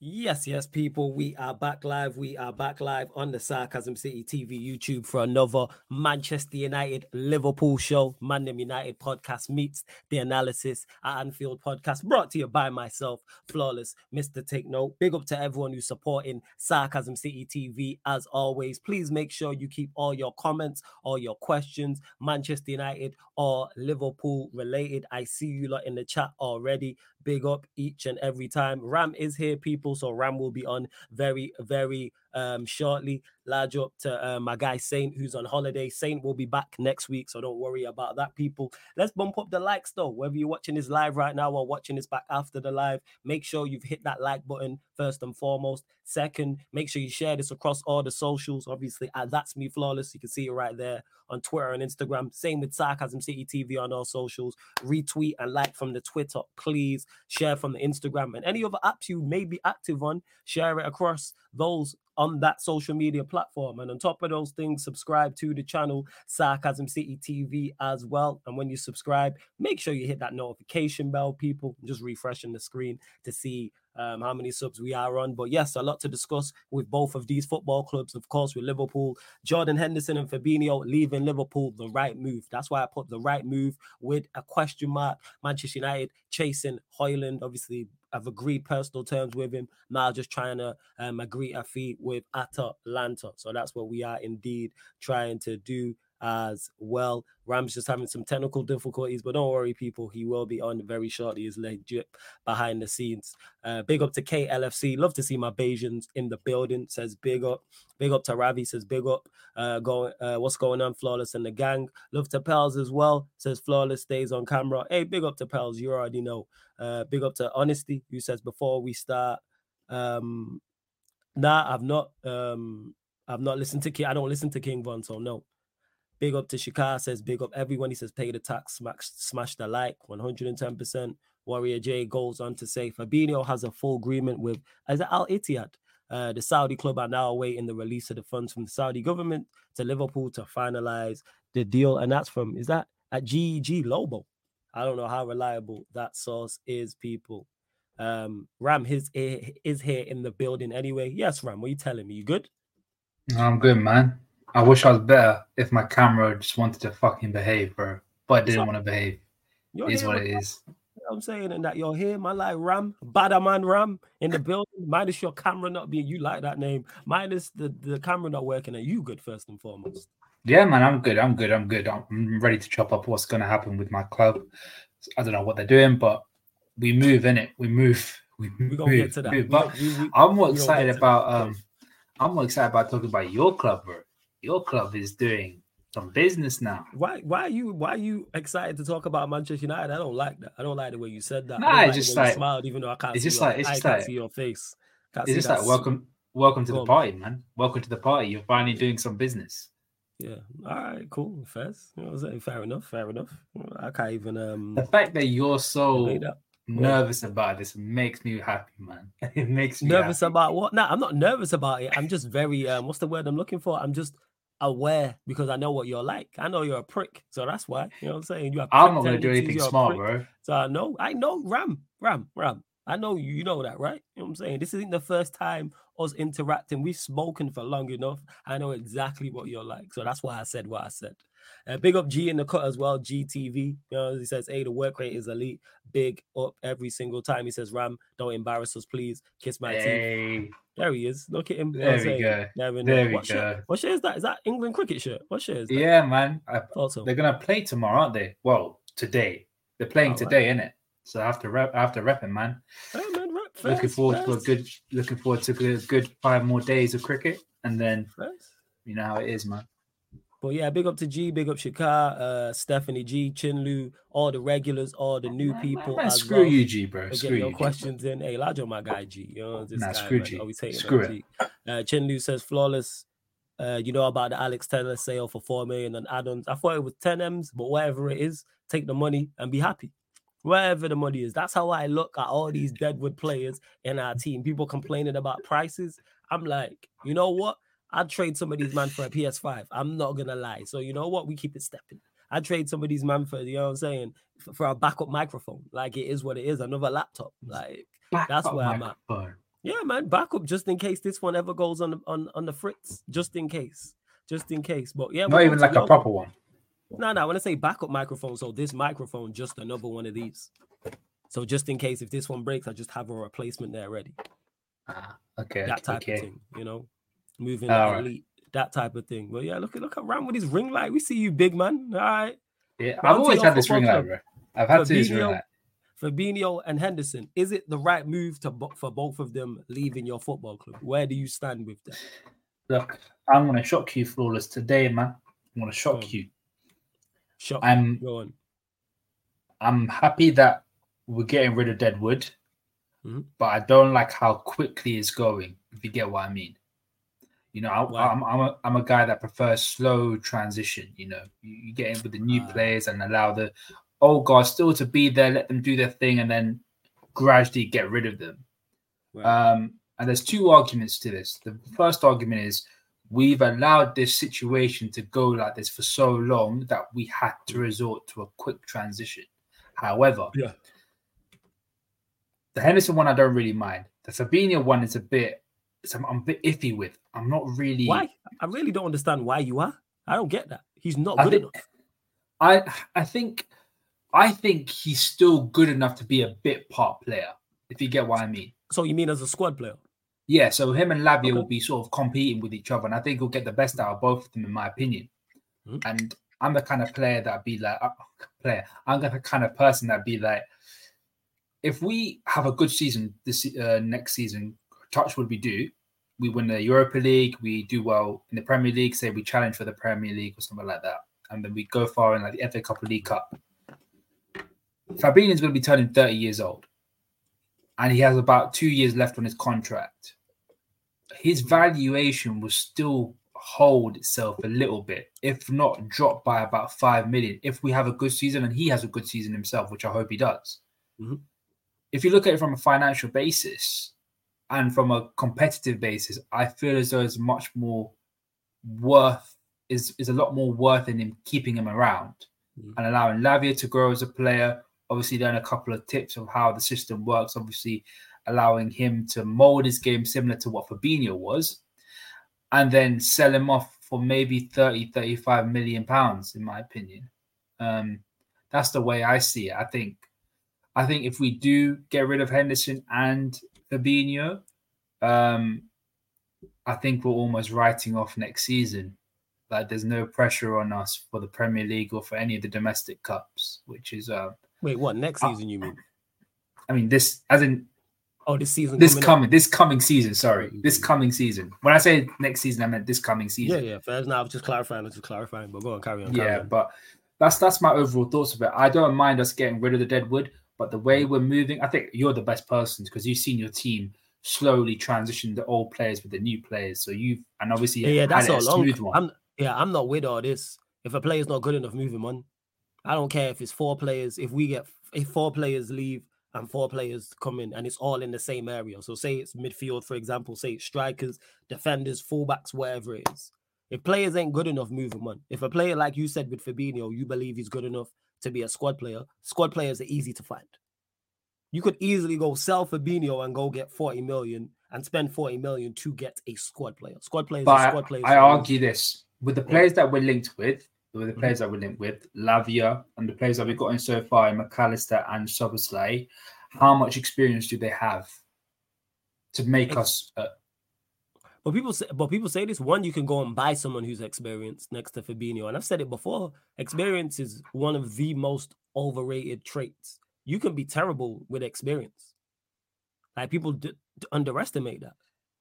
Yes, yes, people. We are back live. We are back live on the Sarcasm City TV YouTube for another Manchester United Liverpool show. Mandem United podcast meets the analysis at Anfield podcast, brought to you by myself, Flawless Mr. Take Note. Big up to everyone who's supporting Sarcasm City TV as always. Please make sure you keep all your comments, all your questions, Manchester United or Liverpool related. I see you lot in the chat already. Big up each and every time. Ram is here, people. So Ram will be on very, very um shortly. Large up to uh, my guy Saint, who's on holiday. Saint will be back next week, so don't worry about that, people. Let's bump up the likes though. Whether you're watching this live right now or watching this back after the live, make sure you've hit that like button first and foremost. Second, make sure you share this across all the socials. Obviously, at that's me flawless. You can see it right there on Twitter and Instagram. Same with Sarcasm City TV on all socials. Retweet and like from the Twitter, please. Share from the Instagram and any other apps you may be active on. Share it across those on that social media platform. And on top of those things, subscribe to the channel Sarcasm City TV as well. And when you subscribe, make sure you hit that notification bell, people. Just refreshing the screen to see um, how many subs we are on. But yes, a lot to discuss with both of these football clubs. Of course, with Liverpool, Jordan Henderson and Fabinho leaving Liverpool, the right move. That's why I put the right move with a question mark. Manchester United chasing Hojlund. obviously. I've agreed personal terms with him. Now just trying to um, agree a fee with Atalanta. So that's what we are indeed trying to do as well. Ram's just having some technical difficulties, but don't worry, people. He will be on very shortly. He's legit behind the scenes. Uh, big up to KLFC. Love to see my Bajans in the building. Says big up. Big up to Ravi. Says big up. Uh, going. Uh, what's going on, Flawless and the gang? Love to Pels as well. Says Flawless stays on camera. Hey, big up to Pels. You already know. Uh, big up to Honesty, who says before we start. Um, nah, I've not. Um, I've not listened to King. I don't listen to King Von, so no. Big up to Shikar says, big up everyone. He says, pay the tax, smash, smash the like, 110%. Warrior J goes on to say, Fabinho has a full agreement with as Al Ittihad. Uh, the Saudi club are now awaiting the release of the funds from the Saudi government to Liverpool to finalize the deal. And that's from, is that at GE Globo? I don't know how reliable that source is, people. Um, Ram his is here in the building anyway. Yes, Ram, what are you telling me? You good? I'm good, man. I wish I was better if my camera just wanted to fucking behave, bro. But it didn't want to behave. It is what it is. I'm saying and that you're here, man, like Ram, Badaman Ram in the building. Minus your camera not being you like that name, minus the, the camera not working. Are you good first and foremost? Yeah, man, I'm good. I'm good. I'm good. I'm ready to chop up what's going to happen with my club. I don't know what they're doing, but we move in it. We move. We We're gonna get to that. move. But We- we- I'm more excited about um I'm more excited about talking about your club, bro. Your club is doing some business now. Why why are you why are you excited to talk about Manchester United? I don't like that. I don't like the way you said that. I Nah, it's like just the way you like- smiled, even though I can't it's see just your, like- it's I just like- see your face. Can't It's just like welcome welcome to Go the on. party, man. Welcome to the party. You're finally doing some business. Yeah. All right, cool. Fair. You know what I'm saying? Fair enough. Fair enough. I can't even um The fact that you're so nervous about this makes me happy, man. It makes me nervous happy. about what? No, I'm not nervous about it. I'm just very um what's the word I'm looking for? I'm just aware because I know what you're like. I know you're a prick. So that's why. You know what I'm saying? You have I'm not gonna do anything smart, bro. So I know, I know Ram, Ram, Ram. I know you, you know that, right? You know what I'm saying? This isn't the first time us interacting. We've spoken for long enough. I know exactly what you're like. So that's why I said what I said. Uh, big up G in the cut as well, GTV. You know, he says, hey, the work rate is elite. Big up every single time. He says, Ram, don't embarrass us, please. Kiss my teeth. Hey, There he is. Look at him. You know what there we saying? go. There we, There we what Shirt? go. What shirt is that? Is that England cricket shirt? What shirt is that? Yeah, man. I, Thought so. they're gonna play tomorrow, aren't they? Well, today. They're playing Alright. today, innit? So I have to rep I have to rep it, man. Hey, man, looking first, forward to a good looking forward to a good five more days of cricket and then first. you know how it is, man. But yeah, big up to G, big up Shikar, uh, Stephanie G, Chinlu, all the regulars, all the new people. man, screw well. you, G, bro. for Screw you. your G. questions in. Hey, Lajo, my guy G. You know this Nah, guy. screw man, G. always hating Screw it. G. Uh, Chinlu says flawless. Uh, you know about the Alex Telles sale for four million and add-ons. I thought it was 10 M's, but whatever it is, take the money and be happy. Wherever the money is. That's how I look at all these Deadwood players in our team. People complaining about prices. I'm like, you know what? I'd trade some of these man for a PS5. I'm not gonna lie. So you know what? We keep it stepping. I trade some of these man for you know what I'm saying for, for a backup microphone. Like it is what it is. Another laptop. Like Back That's where I'm at. microphone. Yeah, man, backup just in case this one ever goes on the, on on the fritz, just in case, just in case. But yeah, not even like a proper one. No, no. When I say backup microphone, so this microphone just another one of these. So just in case if this one breaks, I just have a replacement there ready. Ah, okay. That type okay. of thing, you know, moving like right. elite, that type of thing. But yeah, look at look around with his ring light. We see you, big man. All right. Yeah, Round I've always had this ring light, bro. I've had to this ring Fabinho- light. Fabinho and Henderson, is it the right move to for both of them leaving your football club? Where do you stand with that? Look, I'm gonna shock you, flawless today, man. I'm gonna shock Go you. Shot. I'm Go on. I'm happy that we're getting rid of Deadwood, Mhm. but I don't like how quickly it's going. If you get what I mean. You know, I, Why? I'm I'm a, I'm a guy that prefers slow transition. You know, you, get in with the new Ah. players and allow the old guys still to be there, let them do their thing, and then gradually get rid of them. Right. Um, and there's two arguments to this. The first argument is we've allowed this situation to go like this for so long that we had to resort to a quick transition. However, Yeah. the Henderson one I don't really mind. The Fabinho one is a bit, it's, I'm, a bit iffy with. I'm not really. Why? I really don't understand why you are. I don't get that. He's not I good think- enough. I I think I think he's still good enough to be a bit part player. If you get what I mean. So you mean as a squad player? Yeah, so him and Lavia Okay. will be sort of competing with each other, and I think he'll get the best out of both of them, in my opinion. Mhm. And I'm the kind of player that'd be like, uh, player. I'm the kind of person that'd be like, if we have a good season this uh, next season, touch would we do? We win the Europa League, we do well in the Premier League, say we challenge for the Premier League or something like that, and then we go far in like the FA Cup or League Cup. Fabinho's going to be turning 30 years old, and he has about two years left on his contract. His valuation will still hold itself a little bit, if not drop by about five million, if we have a good season and he has a good season himself, which I hope he does. Mhm. If you look at it from a financial basis and from a competitive basis, I feel as though it's much more worth is is a lot more worth in him keeping him around Mhm. and allowing Lavia to grow as a player. Obviously, learn a couple of tips of how the system works. Obviously, allowing him to mold his game similar to what Fabinho was, and then sell him off for maybe 30, 35 million pounds, in my opinion. Um, that's the way I see it. I think I think if we do get rid of Henderson and Fabinho, um, I think we're almost writing off next season. Like there's no pressure on us for the Premier League or for any of the domestic cups, which is uh, Wait, what? Next Uh, season you mean? I mean this as in Oh, this season. this coming coming this coming season. Sorry, this coming season. When I say next season, I meant this coming season. yeah. Yeah. Fair. No, I was just clarifying. I was just clarifying. But go on, carry on. Carry Yeah, on. but that's that's my overall thoughts of it. I don't mind us getting rid of the deadwood, but the way we're moving, I think you're the best person because you've seen your team slowly transition the old players with the new players. So you've and obviously Yeah, yeah, that's all a long. smooth one. I'm yeah, I'm not with all this. If a player's not good enough, move him on. I don't care if it's four players. If we get if four players leave and four players come in, and it's all in the same area. So say it's midfield, for example. Say it's strikers, defenders, fullbacks, wherever it is. If players ain't good enough, move them on. If a player like you said with Fabinho, you believe he's good enough to be a squad player, squad players are easy to find. You could easily go sell Fabinho and go get 40 million and spend 40 million to get a squad player. Squad players are But squad players. I argue this with the players that we're linked with, with the Mhm. players that we're linked with, Lavia and the players that we've gotten so far, Mac Allister and Szoboszlai, how much experience do they have to make Ex- us? Uh, But people say, but people say this. One, you can go and buy someone who's experienced next to Fabinho, and I've said it before. Experience is one of the most overrated traits. You can be terrible with experience. Like people d- d- underestimate that.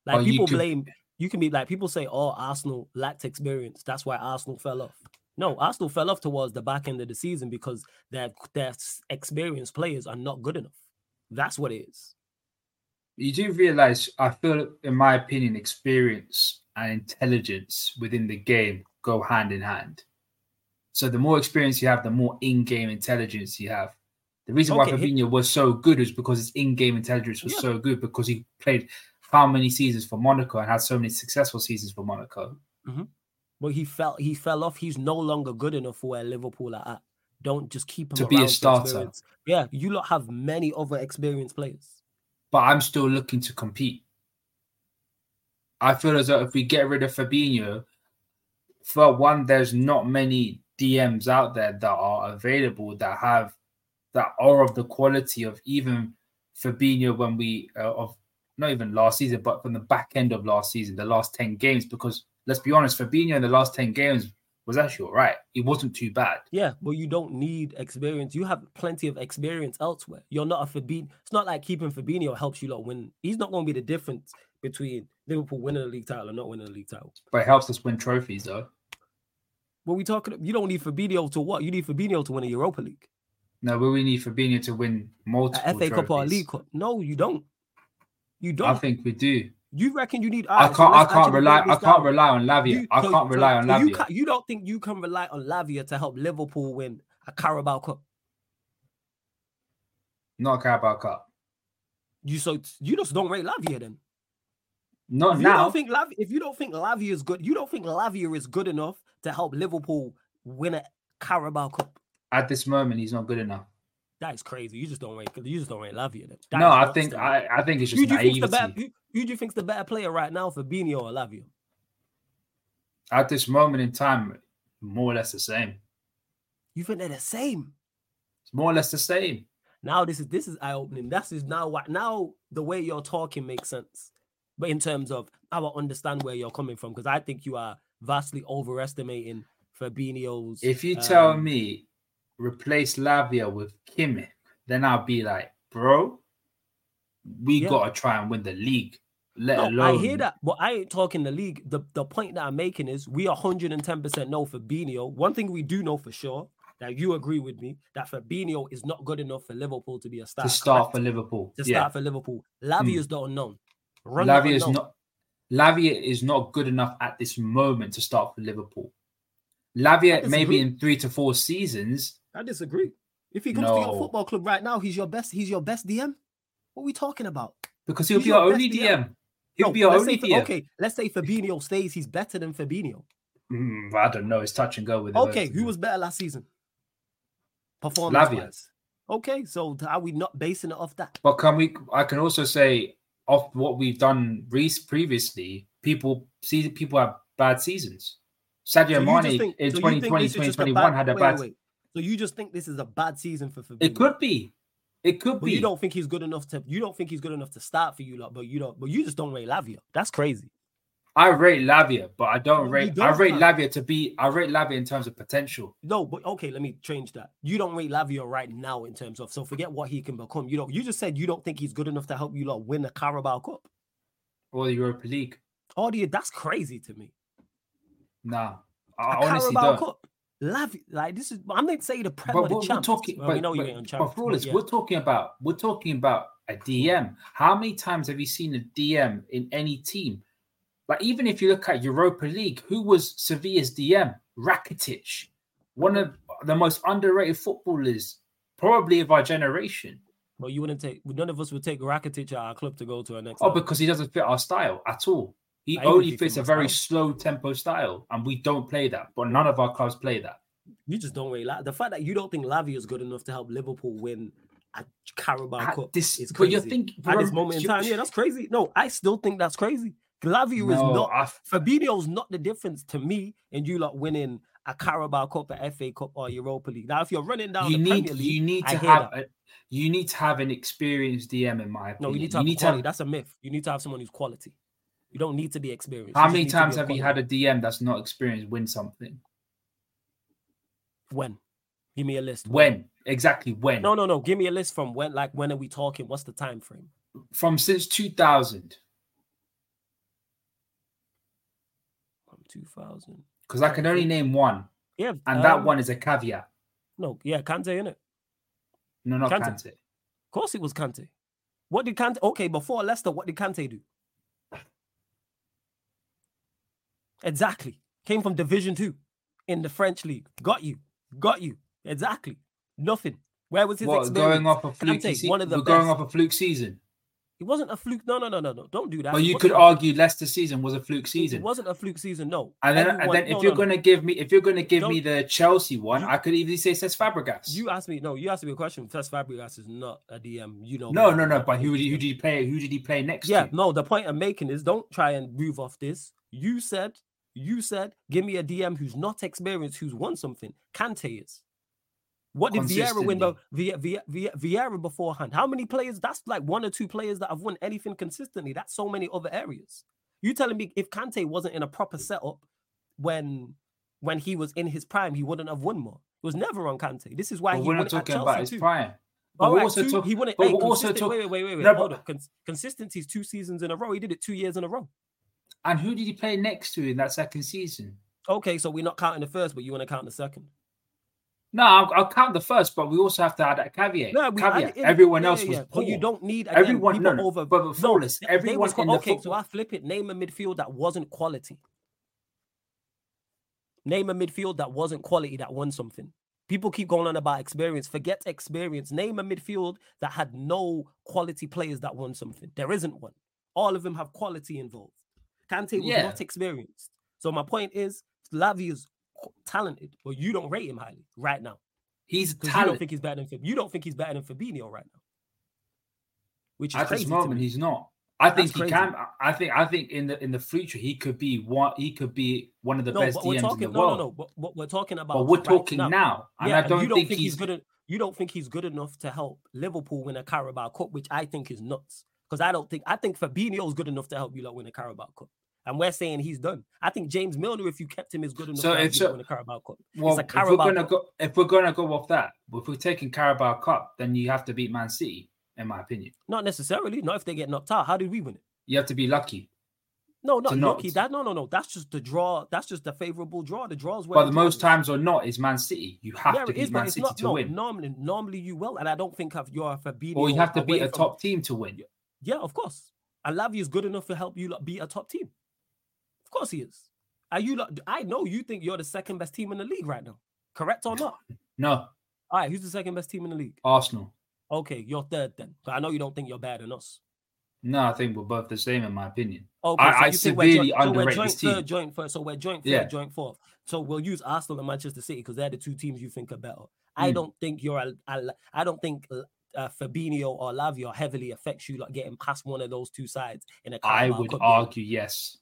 Like you people could- blame. You can be like people say, "Oh, Arsenal lacked experience. That's why Arsenal fell off." No, Arsenal fell off towards the back end of the season because their their experienced players are not good enough. That's what it is. You do realize, I feel, in my opinion, experience and intelligence within the game go hand in hand. So the more experience you have, the more in-game intelligence you have. The reason why Okay, he- Fabinho was so good is because his in-game intelligence was Yeah. so good because he played how many seasons for Monaco and had so many successful seasons for Monaco. Mm-hmm. But he fell he fell off. He's no longer good enough for where Liverpool are at. Don't just keep him To be a starter. experience. Yeah, you lot have many other experienced players. But I'm still looking to compete. I feel as though if we get rid of Fabinho, for one, there's not many DMs out there that are available that have that are of the quality of even Fabinho when we uh, of not even last season, but from the back end of last season, the last 10 games, because let's be honest, Fabinho in the last 10 games was actually all right. It wasn't too bad. Yeah, but you don't need experience. You have plenty of experience elsewhere. You're not a Fabinho. It's not like keeping Fabinho helps you lot win. He's not going to be the difference between Liverpool winning the league title and not winning the league title. But it helps us win trophies, though. What we talking? You don't need Fabinho to what? You need Fabinho to win a Europa League. No, but we need Fabinho to win multiple A FA trophies. Cup or a League Cup. No, you don't. You don't. I think we do. You reckon you need? I can't. I can't rely. I can't rely on Lavia. You- I so- can't so- rely on so You, Lavia. can't- you don't think you can rely on Lavia to help Liverpool win a Carabao Cup? Not a Carabao Cup. You so you just don't rate Lavia then. Not If you don't think Lav- if you don't think Lavia is good, you don't think Lavia is good enough to help Liverpool win a Carabao Cup. At this moment, he's not good enough. That is crazy. You just don't rate. You just don't rate Lavia. Then. That no, I think. I, I think it's just you think's the naivety. better? Who, who do you think's the better player right now, Fabinho or Lavia? At this moment in time, more or less the same. You think they're the same? It's more or less the same. Now this is this is eye opening. This is now what now the way you're talking makes sense. But in terms of I will understand where you're coming from because I think you are vastly overestimating Fabinho's. If you tell um, me replace Lavia with Kimmich, then I'll be like, bro, we Yeah. gotta try and win the league. Let No, alone I hear that, but I ain't talking the league. The the point that I'm making is we 110% know Fabinho. One thing we do know for sure that you agree with me that Fabinho is not good enough for Liverpool to be a star. to start for Liverpool. to yeah, start for Liverpool. Lavia Mm. is the unknown. Run Lavia is not. Lavia is not good enough at this moment to start for Liverpool. Lavia, I maybe in three to four seasons, I disagree. If he comes to your football club right now, he's your best. He's your best DM. What are we talking about? because he'll He's be your our only best DM. He'll No, be our let's only say, DM. okay, let's say Fabinho stays. He's better than Fabinho. Mm, I don't know. It's touch and go with. Okay, who was better last season? Performance Lavia. wise. Okay, so are we not basing it off that? But can we? I can also say off what we've done re- previously. People see people have bad seasons. Sadio So Mane think- in so 2020, think this is just 2021 bad- had a wait, bad. wait. So you just think this is a bad season for Fabinho? It could be. It could But be. you don't think he's good enough to. You don't think he's good enough to start for you lot, but you don't. But you just don't rate Lavia. That's crazy. I rate Lavia, but I don't No, rate. I rate man. Lavia to be. I rate Lavia in terms of potential. No, but okay, let me change that. You don't rate Lavia right now in terms of so forget what he can become. You don't. You just said you don't think he's good enough to help you lot win a Carabao Cup. Or the Europa League. Oh, yeah, that's crazy to me. Nah, I honestly Carabao don't. Cup. Lavia, like this is. I'm not saying the Premier But the we're, we're champs. talking. Well, but, we know you but, on but champs. for all but this, yeah. we're talking about. We're talking about a DM. How many times have you seen a DM in any team? Like even if you look at Europa League, who was Sevilla's DM? Rakitic, one of the most underrated footballers, probably of our generation. But you wouldn't take. None of us would take Rakitic at our club to go to our next. Oh, level. because he doesn't fit our style at all. He I only fits a very slow tempo style, and we don't play that. But none of our clubs play that. you just don't rate La- the fact that you don't think Lavia is good enough to help Liverpool win a Carabao At Cup. this, is but you're crazy. at this moment in time. Yeah, that's crazy. No, I still think that's crazy. Lavia is not. I- Fabinho's not the difference to me and you lot winning a Carabao Cup, a FA Cup, or Europa League. Now, if you're running down you the need Premier League, you need to have a, you need to have an experienced DM in my opinion. no, you need to have need quality. have- That's a myth. You need to have someone who's quality. You don't need to be experienced. how many need to be times have you had a DM that's not experienced win something? when? Give me a list. When exactly when? No, no, no. Give me a list from when. Like when are we talking? What's the time frame? From since 2000, From 2000. because I can only name one, Yeah, and that um, one is a caveat. No, yeah, Kante in it. No, not Kante. Kante. Of course, it was Kante. What did Kante? Okay, before Leicester, what did Kante do? Exactly. Came from Division Two in the French league. Got you. Got you. Exactly. Nothing. Where was his What experience? going off a fluky Kante, season? one of the We're going off a fluke season. It wasn't a fluke. No, no, no, no, no. Don't do that. But you could argue Leicester season was a fluke season. It wasn't a fluke season. No. And then, and then if no, you're no, no. gonna give me, if you're gonna give me Don't- the Chelsea one, You- I could easily say Cesc Fabregas. You asked me. No, you asked me a question. First Fabregas is not a DM. You know. no, no, no. But who did who did he play? Who did he play next Yeah, to? no. The point I'm making is don't try and move off this. You said, you said, give me a DM who's not experienced, who's won something. Kante is. What did Vieira win? Though Vie- Vie- Vie- Vieira beforehand. How many players? That's like one or two players that have won anything consistently. That's so many other areas. You telling me if Kante wasn't in a proper setup when when he was in his prime, he wouldn't have won more. It was never on Kante. This is why But he we're won not at Chelsea about his too. prime. But we're right, also two- talk- he won it. but hey, we're also talk- wait, wait, wait, wait. No, Hold but- up. Cons- consistency is two seasons in a row. He did it two years in a row. And who did he play next to in that second season? Okay, so we're not counting the first, but you want to count the second. No, I'll, I'll count the first, but we also have to add that caveat. No, we caveat. Everyone yeah, else yeah, was poor. But you don't need again, Everyone, no, no, over. but, but flawless. they- they Everyone was, okay, so. I flip it. Name a midfield that wasn't quality. Name a midfield that wasn't quality that won something. People keep going on about experience. Forget experience. Name a midfield that had no quality players that won something. There isn't one. All of them have quality involved. Kante was Yeah. not experienced. So my point is, Lavi is talented, but you don't rate him highly right now. He's Because you don't think he's better than Fab- you don't think he's better than Fabinho right now. Which is At crazy this moment, me. he's not. I think he crazy. can. I think. I think in the in the future he could be one. He could be one of the no, best DMs talking. in the no, world. no, no. But, but we're talking about. But we're right talking now. now, and Yeah, I don't, you don't think, think he's. he's good. en- You don't think he's good enough to help Liverpool win a Carabao Cup, which I think is nuts. Because I don't think I think Fabinho is good enough to help you lot win a Carabao Cup. And we're saying he's done. I think James Milner, if you kept him, is good enough So to help if you win a Carabao Cup. Well, a if we're Carabao gonna Cup. go, if we're gonna go off that, if we're taking Carabao Cup, then you have to beat Man City, in my opinion. Not necessarily. Not if they get knocked out. How did we win it? You have to be lucky. No, not To not- lucky. That no, no, no. That's just the draw. That's just the favorable draw. The draws. But the most times or not is Man City. You have yeah, to beat is, Man City not. to no, win, normally, normally you will, and I don't think of you're a Fabinho. or you have to beat a from- top team to win. Yeah, of course. And Lavi is good enough to help you beat a top team. Of course he is. Are you lot, I know you think you're the second best team in the league right now. Correct or not? No, All right, who's the second best team in the league? Arsenal. Okay, you're third then. But I know you don't think you're better than us. No, I think we're both the same in my opinion. Okay, I- I think we're severely joint, so underrate joint this team. third, joint first. So we're joint third, Yeah. joint fourth. So we'll use Arsenal and Manchester City because they're the two teams you think are better. I Mm. don't think you're a, a I don't think uh, Fabinho or Lavia heavily affects you like getting past one of those two sides in a I would Cup game. argue yes.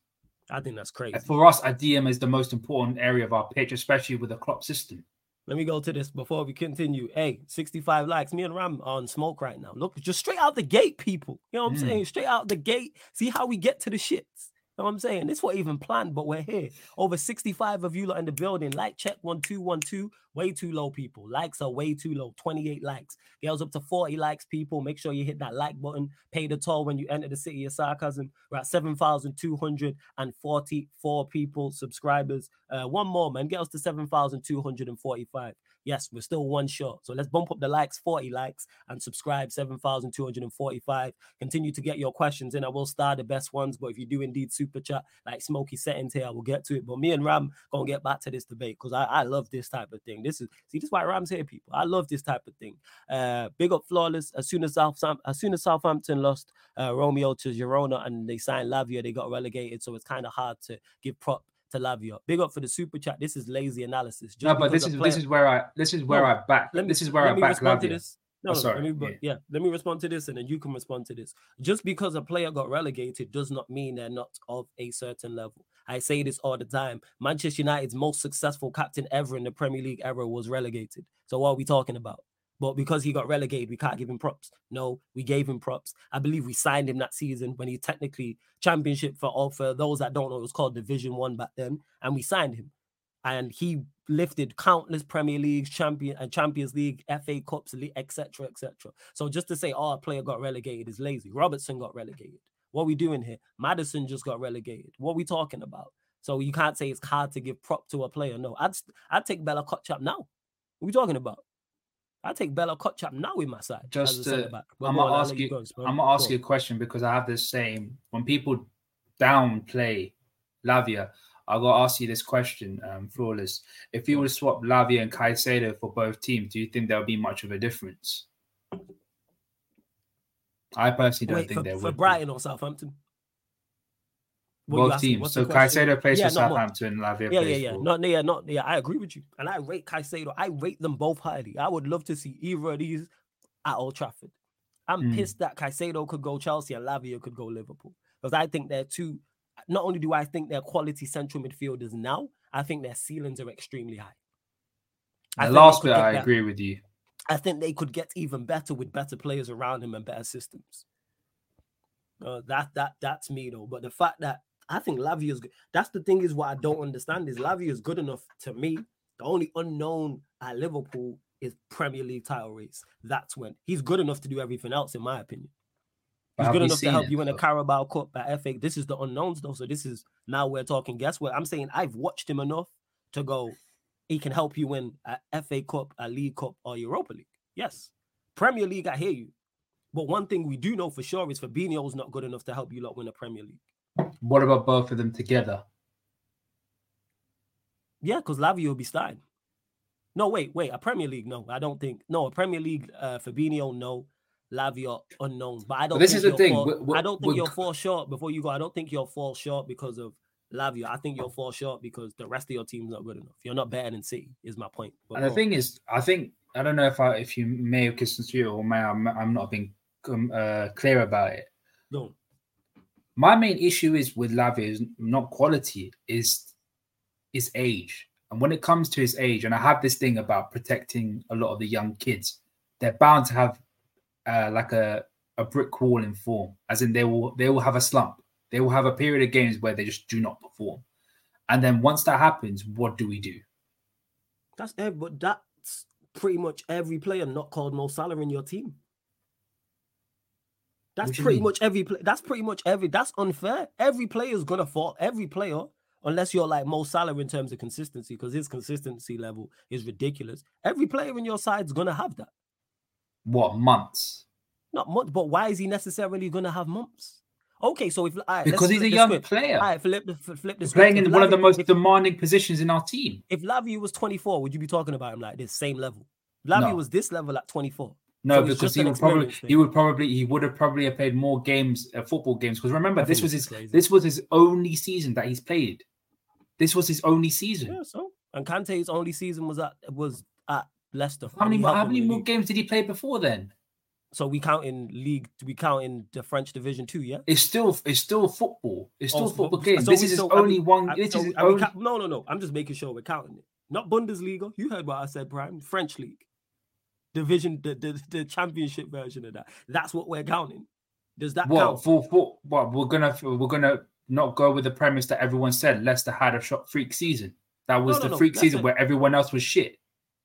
I think that's crazy. For us, a DM is the most important area of our pitch, especially with the Klopp system. Let me go to this before we continue. Hey, 65 likes. Me and Ram are on smoke right now. Look, just straight out the gate, people. You know what I'm Mm. saying? Straight out the gate. See how we get to the shits. Know what I'm saying? This wasn't even planned, but we're here. Over 65 of you lot in the building. Like check 1212. Way too low, people. Likes are way too low. 28 likes. Girls up to 40 likes, people. Make sure you hit that like button. Pay the toll when you enter the city of sarcasm. We're at 7,244 people, subscribers. Uh, one more, man. Get us to 7,245. Yes, we're still one shot. So let's bump up the likes, 40 likes, and subscribe 7,245. Continue to get your questions in. I will star the best ones, but if you do indeed super chat like Smoky settings here, I will get to it. But me and Ram gonna get back to this debate because I, I love this type of thing. This is see, this is why Ram's here, people. I love this type of thing. Uh big up flawless. As soon as South as soon as Southampton lost uh, Romeu to Girona and they signed Lavia, they got relegated. So it's kind of hard to give prop to Lavia. Big up for the super chat. This is lazy analysis. Just no, but this is player- this is where I this is where No, I back. let me, this is where I back respond to Lavia. this. Oh, no, Oh, sorry, Let me, yeah. yeah. let me respond to this, and then you can respond to this. Just because a player got relegated does not mean they're not of a certain level. I say this all the time. Manchester United's most successful captain ever in the Premier League era was relegated. So what are we talking about? But because he got relegated, we can't give him props. No, we gave him props. I believe we signed him that season when he technically championship for all for those that don't know, it was called Division One back then, and we signed him and he lifted countless Premier Leagues, champion and Champions League, FA Cups, etc., etc. So just to say, oh, player got relegated is lazy. Robertson got relegated. What are we doing here? Maddison just got relegated. What are we talking about? So you can't say it's hard to give prop to a player. No, I'd I'd take Bella Kotchap now. What are we talking about? I take Bella Kotchap now in my side. Just, as a centre back. But I'm gonna ask you. I'm gonna ask Go you a question because I have this same. when people downplay Lavia, I gotta ask you this question, um, flawless. If you were to swap Lavia and Caicedo for both teams, do you think there would be much of a difference? I personally don't Wait, think for, they for would. Brighton or Southampton? Both asking? teams. So? Caicedo plays Yeah, for. Southampton, Lavia Yeah, plays yeah, yeah. for. Not yeah, not yeah. I agree with you, and I rate Caicedo. I rate them both highly. I would love to see either of these at Old Trafford. I'm Mm. pissed that Caicedo could go Chelsea and Lavia could go Liverpool because I think they're two. Not only do I think they're quality central midfielders now, I think their ceilings are extremely high. I the last bit, I better. agree with you. I think they could get even better with better players around him and better systems. Uh, that that that's me though. But the fact that I think Lavia is good. That's the thing is what I don't understand is Lavia is good enough to me. The only unknown at Liverpool is Premier League title race. That's when he's good enough to do everything else, in my opinion. He's good enough to help it, you in a? Carabao Cup at FA. This is the unknowns though. So this is now we're talking Guess what? I'm saying I've watched him enough to go. He can help you win a FA Cup, a League Cup, or Europa League. Yes, Premier League. I hear you. But one thing we do know for sure is Fabinho's not good enough to help you lot win a Premier League. What about both of them together? Yeah, because Lavia will be starting. No, wait, wait. A Premier League? No, I don't think. No, a Premier League. Uh, Fabinho, no. Lavia, unknown. But I don't. this think is the thing, fall- we- we- I don't think you'll fall short. Before you go, I don't think you'll fall short because of Lavia. I think you'll fall short because the rest of your team's not good enough. You're not better than City. Is my point. But And the thing is, I think I don't know if I if you may have kissed you or may I'm, I'm not being um, uh, clear about it. On. My main issue is with Lavi is not quality, is is age. And when it comes to his age, and I have this thing about protecting a lot of the young kids, they're bound to have uh, like a a brick wall in form, as in they will they will have a slump. They will have a period of games where they just do not perform, and then once that happens, what do we do? That's but that's pretty much every player not called Mo Salah in your team. That's What pretty much every play. That's pretty much every. That's unfair. Every player is gonna fall. Every player, unless you're like Mo Salah in terms of consistency, because his consistency level is ridiculous. Every player in your side is gonna have that. What months? Not months, but why is he necessarily gonna have months? Okay, so if right, Because he's a young script. player. All right, flip the flip the playing If in one of the most if- demanding positions in our team. If Lavia was 24, would you be talking about him like this same level? Lavia No. was this level at 24. No, So because he would probably thing. he would probably he would have probably have played more games, uh, football games. Because remember, I this was his crazy. this was his only season that he's played. This was his only season. Yeah, so and Kante's only season was at was at Leicester. How many how many more league. games did he play before then? So we count in league. We count in the French division too. Yeah. It's still it's still football. It's still Oh, football games. so this is his so only one. I- This so is his are only. no, no, no. I'm just making sure we're counting it. Not Bundesliga. You heard what I said, Prime. French league, division, the the, the championship version of that. That's what we're counting. Does that What count? for? For what we're gonna we're gonna not go with the premise that everyone said Leicester had a shot freak season. That was No, no, the no, freak season Leicester- where everyone else was shit.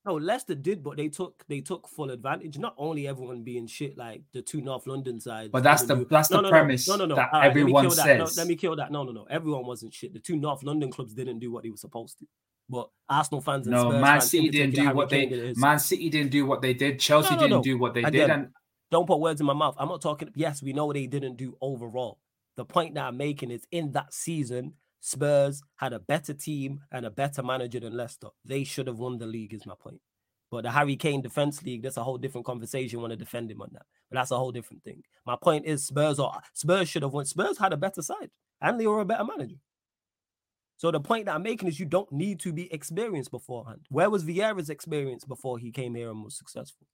No, Leicester did, but they took they took full advantage. Not only everyone being shit like the two North London sides. But that's the do- that's No, the no, no, premise no, no, no. that right, let me kill that. No, let me kill that. No, no, no. Everyone wasn't shit. The two North London clubs didn't do what they were supposed to. But Arsenal fans and No, Spurs Man City didn't do what they. Did. Man City didn't do what they did. Chelsea No, no, didn't no. do what they did, and Don't put words in my mouth. I'm not talking. Yes, we know they didn't do overall. The point that I'm making is in that season, Spurs had a better team and a better manager than Leicester. They should have won the league, is my point. But the Harry Kane Defense League, that's a whole different conversation. Want to defend him on that, but that's a whole different thing. My point is Spurs or Spurs should have won. Spurs had a better side and they were a better manager. So the point that I'm making is you don't need to be experienced beforehand. Where was Vieira's experience before he came here and was successful?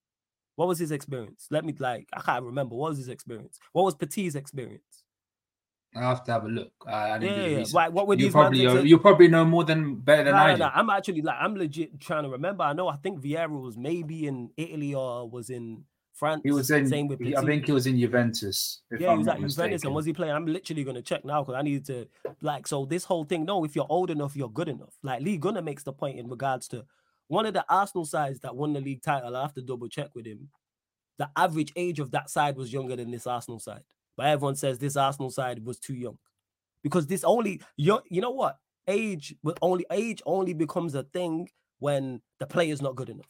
What was his experience? Let me like I can't remember. What was his experience? What was Petit's experience? I have to have a look. I, I didn't Yeah, yeah. research. Why, what were You probably know, you probably know more than better than Nah, I do. nah, I'm actually like I'm legit trying to remember. I know I think Vieira was maybe in Italy or was in France. He was in. same with he- I think he was in Juventus. If yeah, I'm he was at Juventus and was he playing? I'm literally gonna check now because I need to like so this whole thing. No, if you're old enough, you're good enough. Like Lee Gunner makes the point in regards to one of the Arsenal sides that won the league title. I have to double check with him. The average age of that side was younger than this Arsenal side, but everyone says this Arsenal side was too young because this only you you know what age but only age only becomes a thing when the player's not good enough.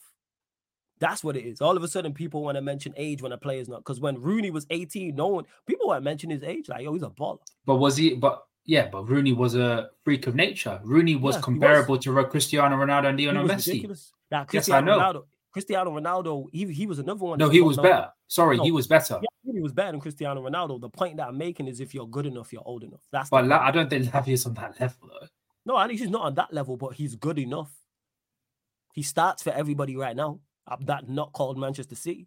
That's what it is. All of a sudden, people want to mention age when a player's not. Because when Rooney was 18, no one people weren't mentioning his age. Like, yo, he's a baller. But was he? But yeah, but Rooney was a freak of nature. Rooney was Yeah, he was. comparable to Cristiano Ronaldo and Lionel Messi. ridiculous. Like Yes, I Cristiano know. Ronaldo. Cristiano Ronaldo, he, he was another one. No, he was better. Sorry, he was better. Yeah, he was better than Cristiano Ronaldo. The point that I'm making is if you're good enough, you're old enough. That's but La- I don't think Lavia's on that level though. No, I think he's not on that level, but he's good enough. He starts for everybody right now. Up that not called Manchester City.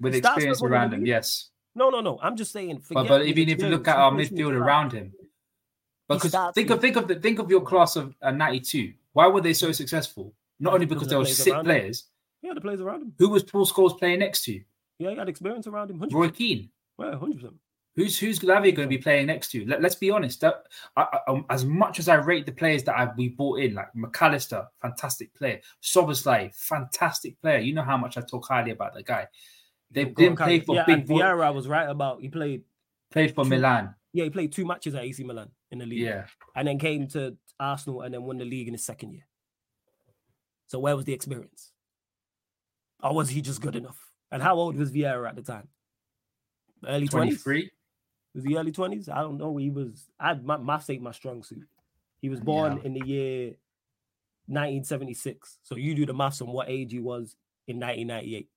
With experience around him, yes. No, no, no. I'm just saying. But, but even if you look at our midfield around him, because think of think of the think of your class of uh, '92. Why were they so successful? Not only because they were sick players. Yeah, the players around him. Who was Paul Scholes playing next to? Yeah, he had experience around him. 100%. Roy Keane. Yeah, hundred percent. Who's who's Lavia going to be playing next to? Let, us be honest. That I, I, um, as much as I rate the players that I, we brought in, like Mac Allister, fantastic player, Szoboszlai, fantastic player. You know how much I talk highly about the guy. They didn't play for yeah, big. Vieira was right about he played played for two, Milan. Yeah, he played two matches at AC Milan in the league. Yeah, and then came to Arsenal and then won the league in his second year. So where was the experience? Or was he just good enough? And how old was Vieira at the time? Early 23? Was he early 20s? I don't know. He was, I my maths ain't my strong suit. He was born yeah. in the year 1976. So you do the maths on what age he was in 1998.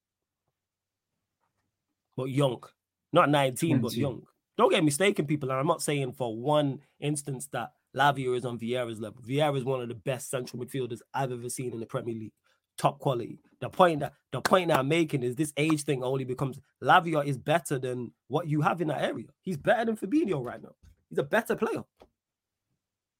But young, not 19, 20. but young. Don't get mistaken, people. And I'm not saying for one instance that Lavia is on Vieira's level. Vieira is one of the best central midfielders I've ever seen in the Premier League top quality. The point that the point that I'm making is this age thing only becomes Lavia is better than what you have in that area. He's better than Fabinho right now. He's a better player.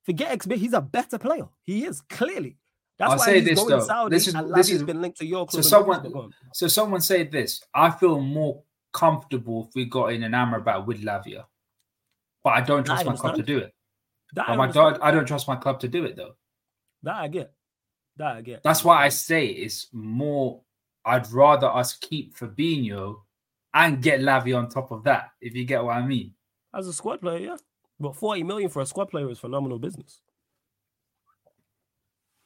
Forget XB, he's a better player. He is clearly. That's I'll why say he's this going though. Saudi this is this has been linked to your club. So someone, so someone said this. I feel more comfortable if we got in an Amrabat with Lavia, but I don't trust I my club to do it. I, my God, I don't trust my club to do it though. That I get. That I get. That's why I say it's more. I'd rather us keep Fabinho and get Lavi on top of that. If you get what I mean. As a squad player, yeah. But 40 million for a squad player is phenomenal business.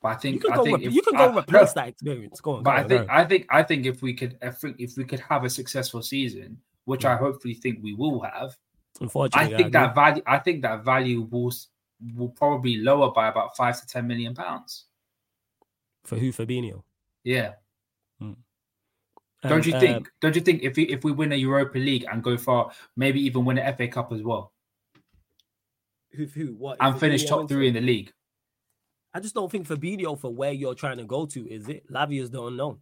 But I think you can I go, think re- if, you can go uh, replace no, that experience. Go on. But go I on, think I think I think if we could if we, if we could have a successful season, which yeah. I hopefully think we will have. Unfortunately, I think I that value I think that value will will probably lower by about five to ten million pounds. For who? Fabinho. Yeah. Hmm. Don't you think? Um, don't you think if we if we win a Europa League and go far, maybe even win an FA Cup as well? Who? Who? What? And finish top three in the league. I just don't think Fabinho for where you're trying to go to is it. Lavia's the unknown.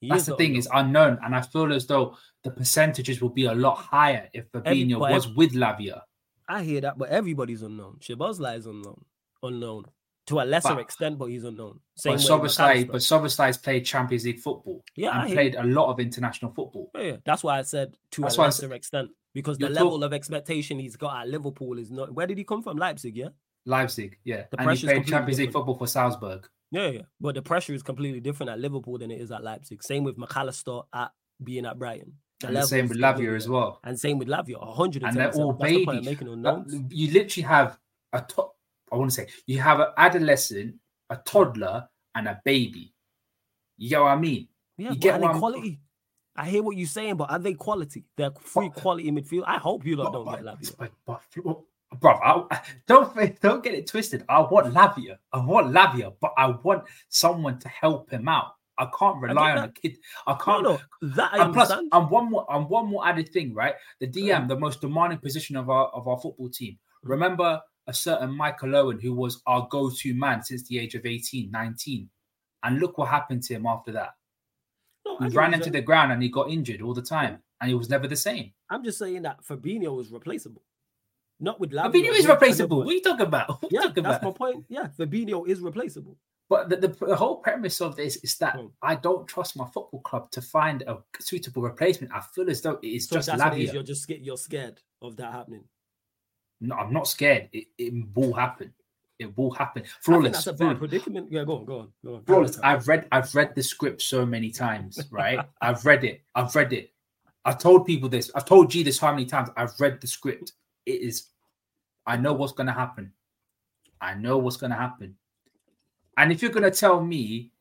He That's the, the thing; unknown. is unknown, and I feel as though the percentages will be a lot higher if Fabinho Every, was with Lavia. I hear that, but everybody's unknown. Szoboszlai is unknown. Unknown to a lesser but, extent, but he's unknown. Same but Szoboszlai, but Szoboszlai's played Champions League football. Yeah, and played a lot of international football. Yeah, yeah. that's why I said to that's a lesser extent because the level talk- of expectation he's got at Liverpool is not. Where did he come from? Leipzig, yeah. Leipzig, yeah. The and he played Champions League football for Salzburg. Yeah, yeah. But the pressure is completely different at Liverpool than it is at Leipzig. Same with Mac Allister at being at Brighton. The and the same with Lavia as well. And same with Lavia, 100 And they're all babies. The you literally have a top, I want to say, you have an adolescent, a toddler, and a baby. You know what I mean? Yeah, you get what quality. I hear what you're saying, but are they quality? They're free but, uh, quality midfield. I hope you lot don't but, get Lavia. But, but, bro, I, don't don't get it twisted. I want Lavia. I want Lavia, but I want someone to help him out. I can't rely on a kid. I can't. No, no, that I and plus, and one more, and one more added thing, right? The DM, um, the most demanding position of our of our football team. Mm. Remember a certain Michael Owen who was our go-to man since the age of 18, 19. and look what happened to him after that. No, he ran into the ground and he got injured all the time, and he was never the same. I'm just saying that Fabinho was replaceable. Not with Lavia. Fabinho is replaceable. What are you talking about? yeah, talking that's about? my point. Yeah, Fabinho is replaceable. But the, the, the, whole premise of this is that mm. I don't trust my football club to find a suitable replacement. I feel as though it is so just Lavia. You're just you're scared of that happening. No, I'm not scared. It, it will happen. It will happen. Flawless. that's a bad predicament. Yeah, go on, go on, go on. Flawless. I've read I've read the script so many times, right? I've read it. I've read it. I've told people this. I've told you this how many times. I've read the script. It is I know what's going to happen. I know what's going to happen. And if you're going to tell me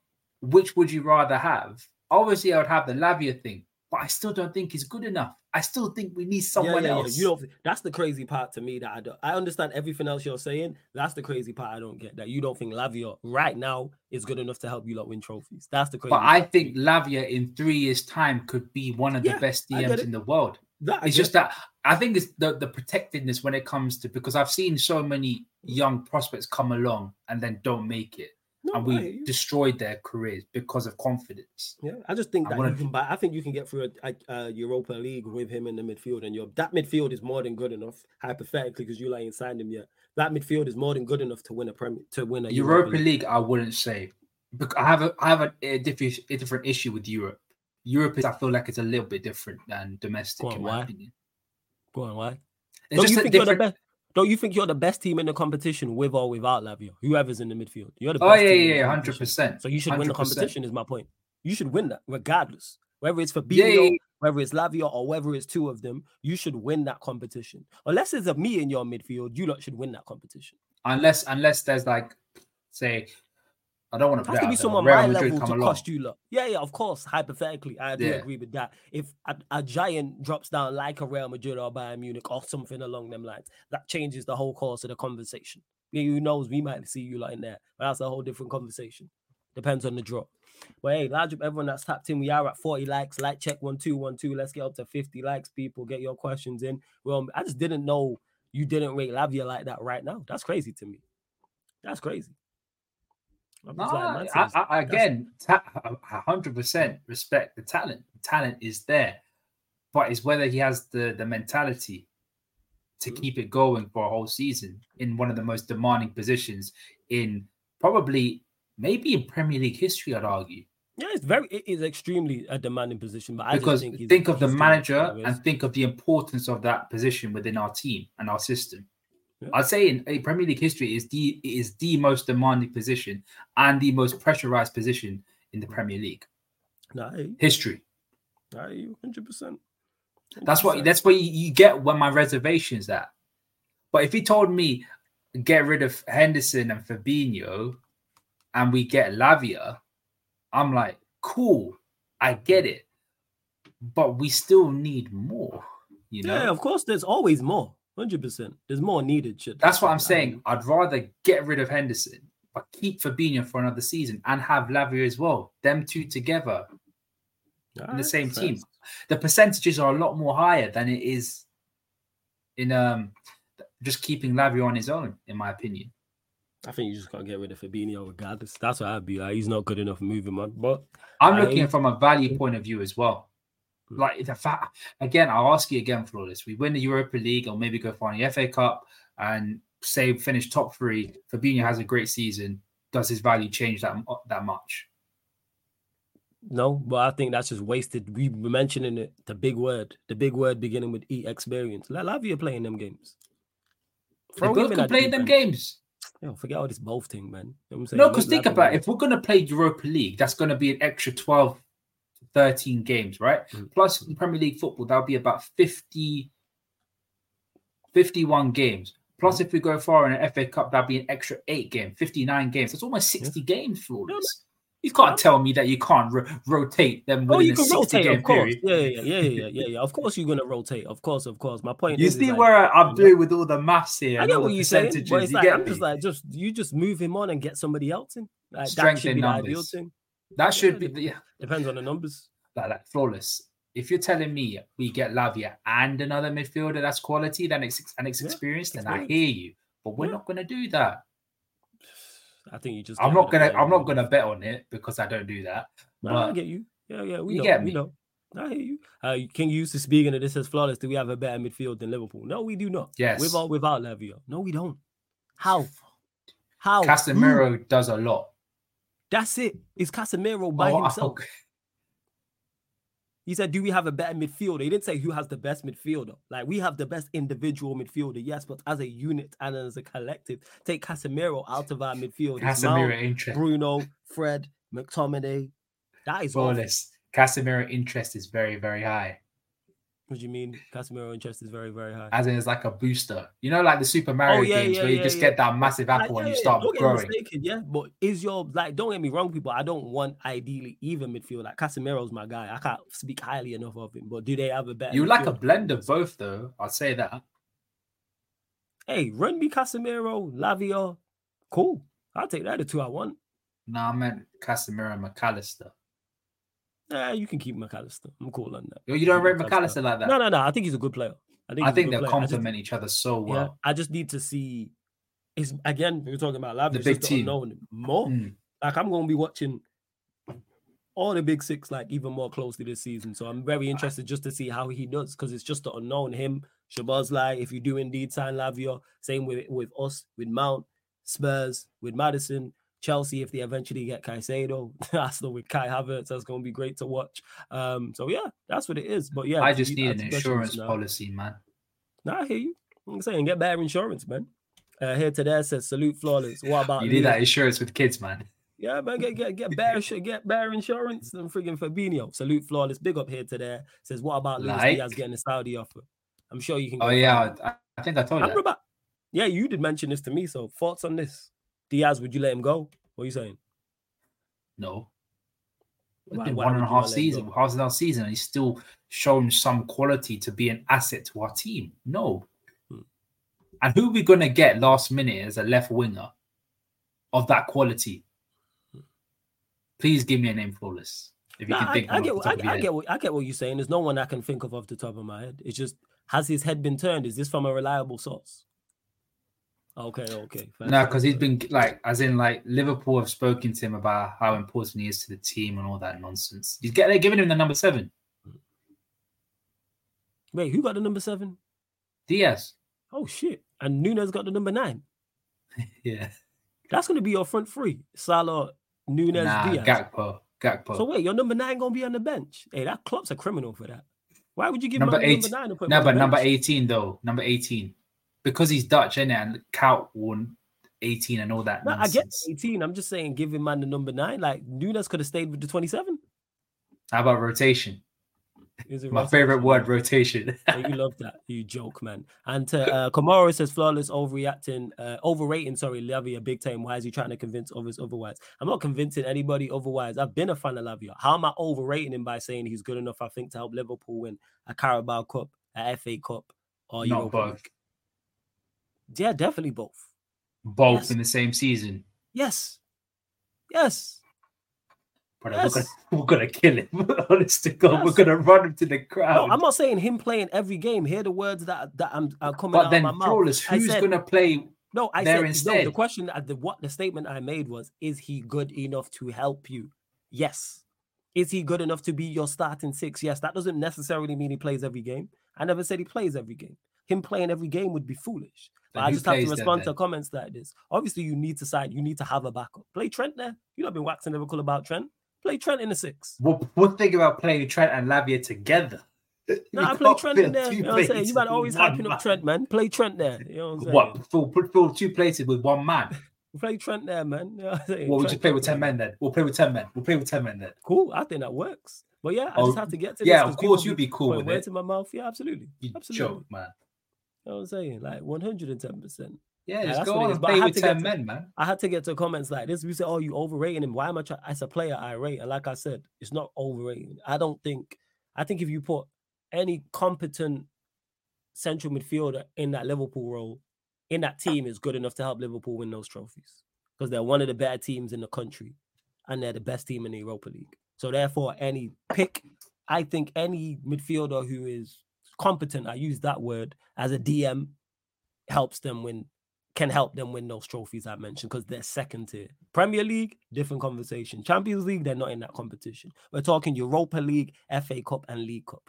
which would you rather have, obviously I would have the Lavia thing. But I still don't think he's good enough. I still think we need someone yeah, yeah, else. Yeah. You don't. That's the crazy part to me that I don't. I understand everything else you're saying. That's the crazy part I don't get. That you don't think Lavia right now is good enough to help you lot win trophies. That's the crazy. But I think Lavia in three years' time could be one of the best DMs in the world. That, It's just that I think it's the, the protectedness when it comes to because I've seen so many young prospects come along and then don't make it. No, and we destroyed their careers because of confidence. Yeah, I just think I that you can buy. I think you can get through a, a, a Europa League with him in the midfield, and your that midfield is more than good enough. Hypothetically, because you like ain't signed him yet, that midfield is more than good enough to win a premier to win a Europa League, I wouldn't say. Bec- I have a I have a, a, different, a different issue with Europe. Europe is I feel like it's a little bit different than domestic on, in my why? opinion. Go on, why? It's Don't just you think you're the best? Don't you think you're the best team in the competition with or without Lavia? Whoever's in the midfield, you're the Oh yeah, yeah, hundred percent. So you should win the competition. Is my point. You should win that regardless, whether it's for Yeah, yeah, yeah. whether it's Lavia, or whether it's two of them. You should win that competition. Unless it's a me in your midfield, you lot should win that competition. Unless unless there's like, say, I don't want It to has to be it out there, someone my Madrid level to along. cost you lot. Yeah, yeah, of course. Hypothetically, I do Yeah. agree with that. If a, a giant drops down like a Real Madrid or Bayern Munich or something along them lines, that changes the whole course of the conversation. Yeah, who knows? We might see you lot in there, but that's a whole different conversation. Depends on the drop. But hey, large up everyone that's tapped in. We are at 40 likes. Like check one two one two. Let's get up to 50 likes, people. Get your questions in. Well, I just didn't know you didn't rate Lavia like that right now. That's crazy to me. That's crazy. No, I, I, again, hundred percent respect the talent. The talent is there, but it's whether he has the the mentality to keep it going for a whole season in one of the most demanding positions in probably maybe in Premier League history. I'd argue Yeah, it's very it is extremely a demanding position, but I because think, think of the he's doing it manager and think of the importance of that position within our team and our system. Yeah. I'd say in a Premier League history is the it is the most demanding position and the most pressurized position in the mm. Premier League Nah, I hear you. history. Hear you 100%. That's what that's what you, you get when my reservations at. But if he told me get rid of Henderson and Fabinho and we get Lavia, I'm like, cool, I get mm. it. But we still need more, you know. Yeah, of course, there's always more. 100%. There's more needed. Shit. That's what I'm saying. I'd rather get rid of Henderson, but keep Fabinho for another season and have Lavia as well. Them two together in the same team. The percentages are a lot more higher than it is in um just keeping Lavia on his own, in my opinion. I think you just gotta get rid of Fabinho regardless. That's what I'd be like. He's not good enough. Him on. But I'm I- looking from a value point of view as well. Like the fact again, I'll ask you again, Flawless. We win the Europa League or maybe go for the FA Cup and say finish top three. Fabinho has a great season. Does his value change that that much? no, but I think that's just wasted. We were mentioning it, the big word, the big word beginning with E experience. Let Lavia playing them games. They Throw both can play deep them games. Yo, forget all this both thing, man. You know what I'm saying? No, because think about it. if we're going to play Europa League, that's going to be an extra 12, 13 games, right? Mm. Plus in Premier League football, that'll be about 50, 51 games. Plus, if we go far in an FA Cup, that'll be an extra eight game, 59 games. That's almost 60 games, flawless. You can't tell me that you can't ro- rotate them Oh, you a can 60 rotate, game of course. period. Yeah, yeah, yeah, yeah, yeah, yeah. Of course, you're gonna rotate. Of course, of course. My point You is, is see like, where I- I'm you doing with all the maths here? I and get what you're saying, percentages. but it's you like get I'm me? just like, just you just move him on and get somebody else in. Like that should be the ideal numbers. thing. That should Yeah, be yeah. Depends on the numbers. like, like flawless. If you're telling me we get Lavia and another midfielder that's quality, then it's and it's Yeah, experienced, then I hear you. But we're Yeah. not going to do that. I think you just. I'm not gonna. I'm not gonna bet on it because I don't do that. No, I get you. Yeah, yeah, we You know. get we me. know. I hear you. Uh, King Yusuf speaking of this as flawless. Do we have a better midfield than Liverpool? No, we do not. Yes. With or without Lavia. No, we don't. How? How? Who? Casemiro does a lot. That's it. It's Casemiro by Oh, himself. okay. He said, "Do we have a better midfielder?" He didn't say who has the best midfielder. Like we have the best individual midfielder, yes, but as a unit and as a collective, take Casemiro out of our midfield. Mount, Casemiro interest. Bruno, Fred, McTominay. That is. Flawless. Casemiro interest is very very high. What do you mean? Casemiro interest is very, very high. As in, it's like a booster. You know, like the Super Mario Oh, yeah, games yeah, where you yeah, just get that massive apple Like, and you start don't growing. mistaken, yeah. But is your like? Don't get me wrong, people. I don't want ideally even midfield. Like Casemiro's my guy. I can't speak highly enough of him. But do they have a better? You like a blend of both, though. I'll say that. Hey, run me Casemiro, Lavia. Cool. I'll take that. The two I want. No, I meant Casemiro and Mac Allister. Yeah, you can keep Mac Allister. I'm cool on that. You you don't rate Mac Allister. McAllister like that. No, no, no. I think he's a good player. I think, I think they player. I just- complement each other so Yeah, well. I just need to see. Is again, we are talking about Lavia. The big team. more. Mm. Like I'm going to be watching all the big six like even more closely this season. So I'm very interested just to see how he does because it's just the unknown. Him, Shabazz like if you do indeed sign Lavia, same with with us, with Mount, Spurs, with Maddison, Chelsea if they eventually get Caicedo, Arsenal with Kai Havertz. That's going to be great to watch. Um, so yeah, that's what it is. But yeah, I just need an insurance policy, man. Nah, I hear you. I'm saying get better insurance, man. Uh, here to there says salute flawless. What about You need that insurance with kids, man. Yeah, man, get get get better get better insurance than friggin' Fabinho. Salute flawless. Big up here to there. Says what about Luis Diaz Like? getting a Saudi offer? I'm sure you can. Oh yeah. I, I think I told you. about- Yeah, you did mention this to me. So thoughts on this? Diaz, would you let him go? What are you saying? No, it's Why- been why one and a half not let him season, half a half season, and he's still shown some quality to be an asset to our team. No, Hmm. and who are we gonna get last minute as a left winger of that quality? Please give me a name, flawless. If you Nah, can I, think I of get, I, of I get what I get what you're saying. There's no one I can think of off the top of my head. It's just has his head been turned? Is this from a reliable source? Oh, okay, okay. fair, No, because he's been like, as in, like Liverpool have spoken to him about how important he is to the team and all that nonsense. He's get, they're giving him the number seven, Wait, who got the number seven? Diaz. Oh shit! And Nunez got the number nine. Yeah, That's going to be your front three: Salah, Nunez, nah, Diaz. Gakpo, Gakpo. So wait, your number nine going to be on the bench? Hey, that Klopp's a criminal for that. Why would you give Number him eight- number nine? And put him no, but number eighteen though, number eighteen, because he's Dutch, innit? And Kuyt won eighteen and all that No, I get nonsense. 18. I'm just saying, give him man the number nine. Like Nunez could have stayed with the 27. How about rotation? Is it My rotation? favorite word, rotation. Yeah, you love that. You joke, man. And to uh, Kamara says flawless overreacting, uh, overrating. Sorry, Lavia big time. Why is he trying to convince others otherwise? I'm not convincing anybody otherwise. I've been a fan of Lavia. How am I overrating him by saying he's good enough? I think to help Liverpool win a Carabao Cup, a FA Cup, or Europa both. League? Yeah, definitely both. Both Yes. in the same season. Yes, yes. But Yes. we're, gonna, we're gonna kill him. Honest to God, we're gonna run him to the No, crowd. I'm not saying him playing every game. Hear the words that that I'm, are coming but out then, of my mouth. flawless. I Who's said- gonna play? No, I there said no. The question, that the what the statement I made was: Is he good enough to help you? Yes. Is he good enough to be your starting six? Yes. That doesn't necessarily mean he plays every game. I never said he plays every game. Him playing every game would be foolish. But I just have to respond to comments like this. Obviously, you need to side. You need to have a backup. Play Trent there. You not been waxing lyrical about Trent. Play Trent in the six. What, what think about playing Trent and Lavia together? No, I play Trent in there. You know what I'm saying? You better always one hyping man. up Trent, man. Play Trent there. You know what I'm saying? What? Fill, fill two places with one man. Play Trent there, man. You know what? Well, we'll Trent- just play with 10 men then. We'll play with 10 men. We'll play with 10 men then. Cool. I think that works. But yeah, I Oh, just have to get to this. yeah, of course you'd be cool with words it. in my mouth. Yeah, absolutely. You absolutely. joke, man. You know what I'm saying? Like 110%. Yeah, just that's go on and play had with to 10 get to- men, man. I had to get to comments like this. We say, "Oh, you overrating him." Why am I trying? As a player, I rate, and like I said, it's not overrating. I don't think. I think if you put any competent central midfielder in that Liverpool role, in that team, is good enough to help Liverpool win those trophies because they're one of the better teams in the country, and they're the best team in the Europa League. So therefore, any pick, I think any midfielder who is competent, I use that word as a DM, helps them win can help them win those trophies I mentioned because they're second tier. Premier League, different conversation. Champions League, they're not in that competition. We're talking Europa League, FA Cup, and League Cup.